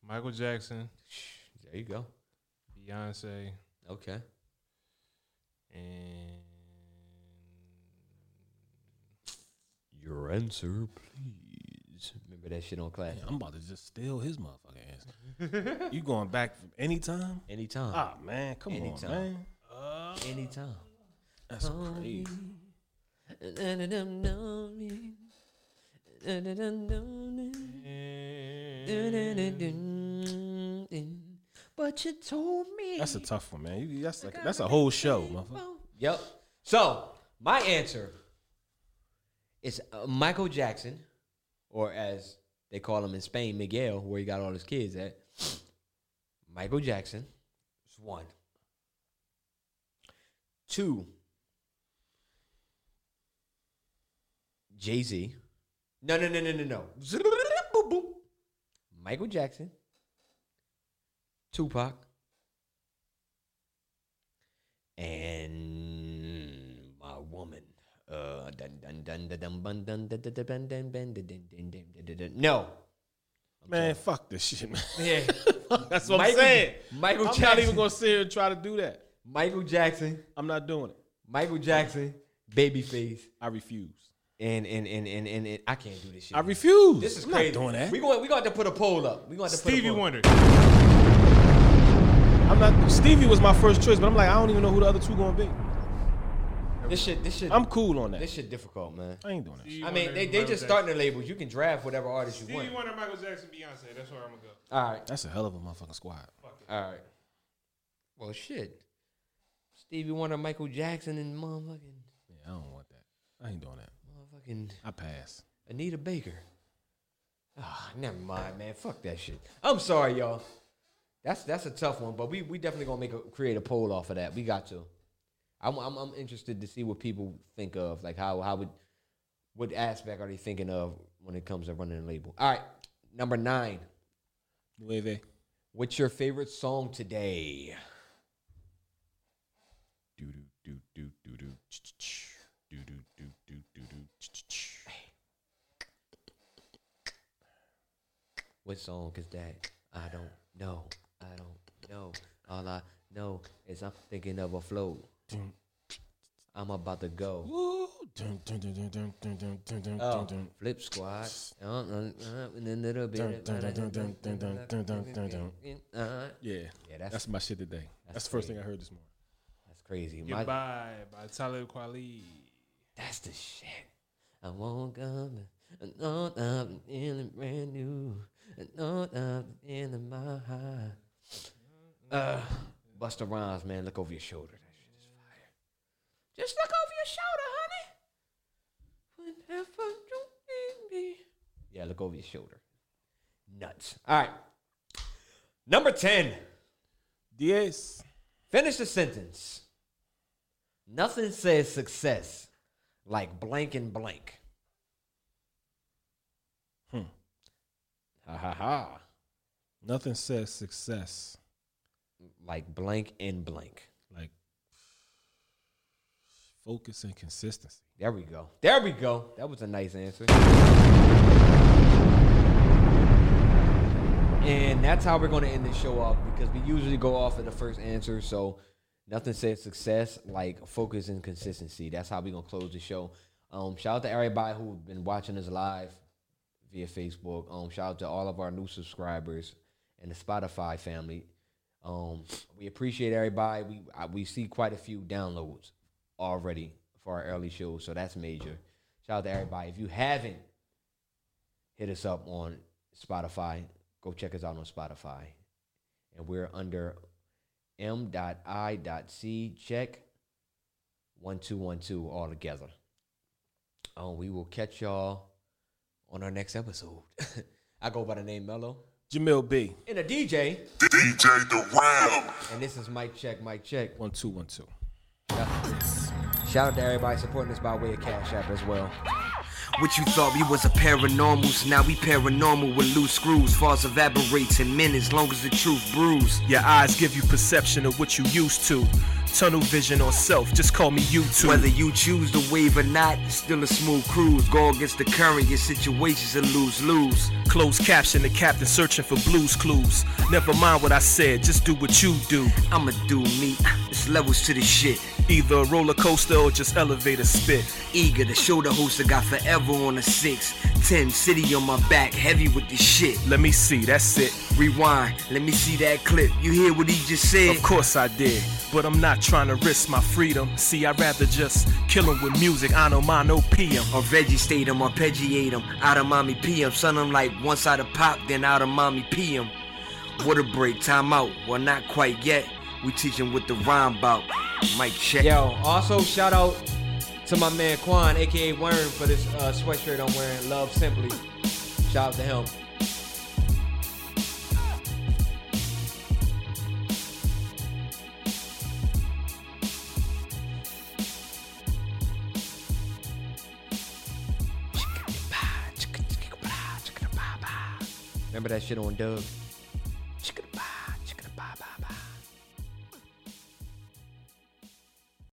Michael Jackson, There you go. Beyonce, Okay. and Your answer, please. Remember that shit on class. Man, I'm about to just steal his motherfucking answer. you going back from anytime? Anytime. Ah man, come Anytime. on, man. Anytime. That's crazy. But you told me. That's a tough one, man. You, that's like that's a whole show, motherfucker. Yep. So my answer is uh, Michael Jackson, or as they call him in Spain, Miguel, where he got all his kids at. Michael Jackson is one. Two. Jay Z. No, no, no, no, no, no. Michael Jackson. Tupac. And my woman. No. Man, fuck this shit, man. Yeah. That's what Michael, I'm saying. Michael Jackson. I'm not even gonna sit here and try to do that. Michael Jackson. I'm not doing it. Michael Jackson, Babyface. I refuse. And and and and and, and I can't do this shit. I refuse. This is I'm not crazy. doing that. We going we going to put a poll up. We going to put Stevie a poll. Wonder. I'm not. Stevie was my first choice, but I'm like, I don't even know who the other two gonna be. This shit this shit I'm cool on that. This shit difficult, man. I ain't doing that. Stevie I mean, they, they Michael just starting their labels. You can draft whatever artist you want. Stevie. Wonder, Michael Jackson, Beyonce. That's where I'm gonna go. All right. That's a hell of a motherfucking squad. All right. Well, shit. Stevie Wonder, Michael Jackson, and motherfucking Yeah, I don't want that. I ain't doing that. I pass. Anita Baker. Ah, never mind, man. Fuck that shit. I'm sorry, y'all. That's that's a tough one, but we we definitely gonna make a create a poll off of that. We got to. I'm I'm, I'm interested to see what people think of, like how how would what aspect are they thinking of when it comes to running a label. All right, number nine. Nueve. What's your favorite song today? What song is that? I don't know. I don't know. All I know is I'm thinking of a flow. I'm about to go. Woo. Dun, And then oh, flip squad. Yeah, yeah, that's, that's my shit today. That's, that's the first thing I heard this morning. That's crazy. Goodbye by Talib Kweli. That's the shit. I won't come. I'm in brand new. And I'm feeling my high. Uh, Busta Rhymes, man, look over your shoulder. That shit is fire. Just look over your shoulder, honey. Whenever you need me. Yeah, look over your shoulder. Nuts. All right. Number 10. Diez. Finish the sentence. Nothing says success like blank and blank. Ha ha ha. Nothing says success Like blank and blank. like focus and consistency. There we go. There we go. That was a nice answer. And that's how we're going to end this show off because we usually go off of the first answer. So nothing says success like focus and consistency. That's how we're going to close the show. Um, shout out to everybody who's been watching us live via Facebook. Um, shout out to all of our new subscribers and the Spotify family. Um, we appreciate everybody. We I, we see quite a few downloads already for our early shows, so that's major. Shout out to everybody. If you haven't hit us up on Spotify, go check us out on Spotify, and we're under m.i.c check one two one two all together. Um, we will catch y'all on our next episode. I go by the name Mello. Jamil B. And a DJ. DJ The Ram. And this is Mike Check, Mike Check. One, two, one, two. Shout out to everybody supporting us by way of Cash App as well. What you thought we was a paranormals, now we paranormal with loose screws. False evaporates in minutes, long as the truth brews. Your eyes give you perception of what you used to. Tunnel vision or self, just call me YouTube. Whether you choose the wave or not, still a smooth cruise. Go against the current, your situation's a lose lose. Closed caption, the captain searching for Blue's Clues. Never mind what I said, just do what you do. I'ma do me, it's levels to the shit. Either a roller coaster or just elevator spit. Eager to show the host I got forever on a six. Ten city on my back, heavy with the shit. Let me see, that's it. Rewind, let me see that clip. You hear what he just said? Of course I did, but I'm not trying to risk my freedom. See, I'd rather just kill him with music. I know mine, no PM. Or vegetate him, arpeggiate him. Out of mommy PM. Son, I'm like one side of pop, then out of mommy PM. Water break, time out. Well, not quite yet. We teaching what the rhyme about. Mike check. Yo, also shout out to my man Quan, aka Worm, for this uh, sweatshirt I'm wearing. Love Simply. Shout out to him. Remember that shit on Doug.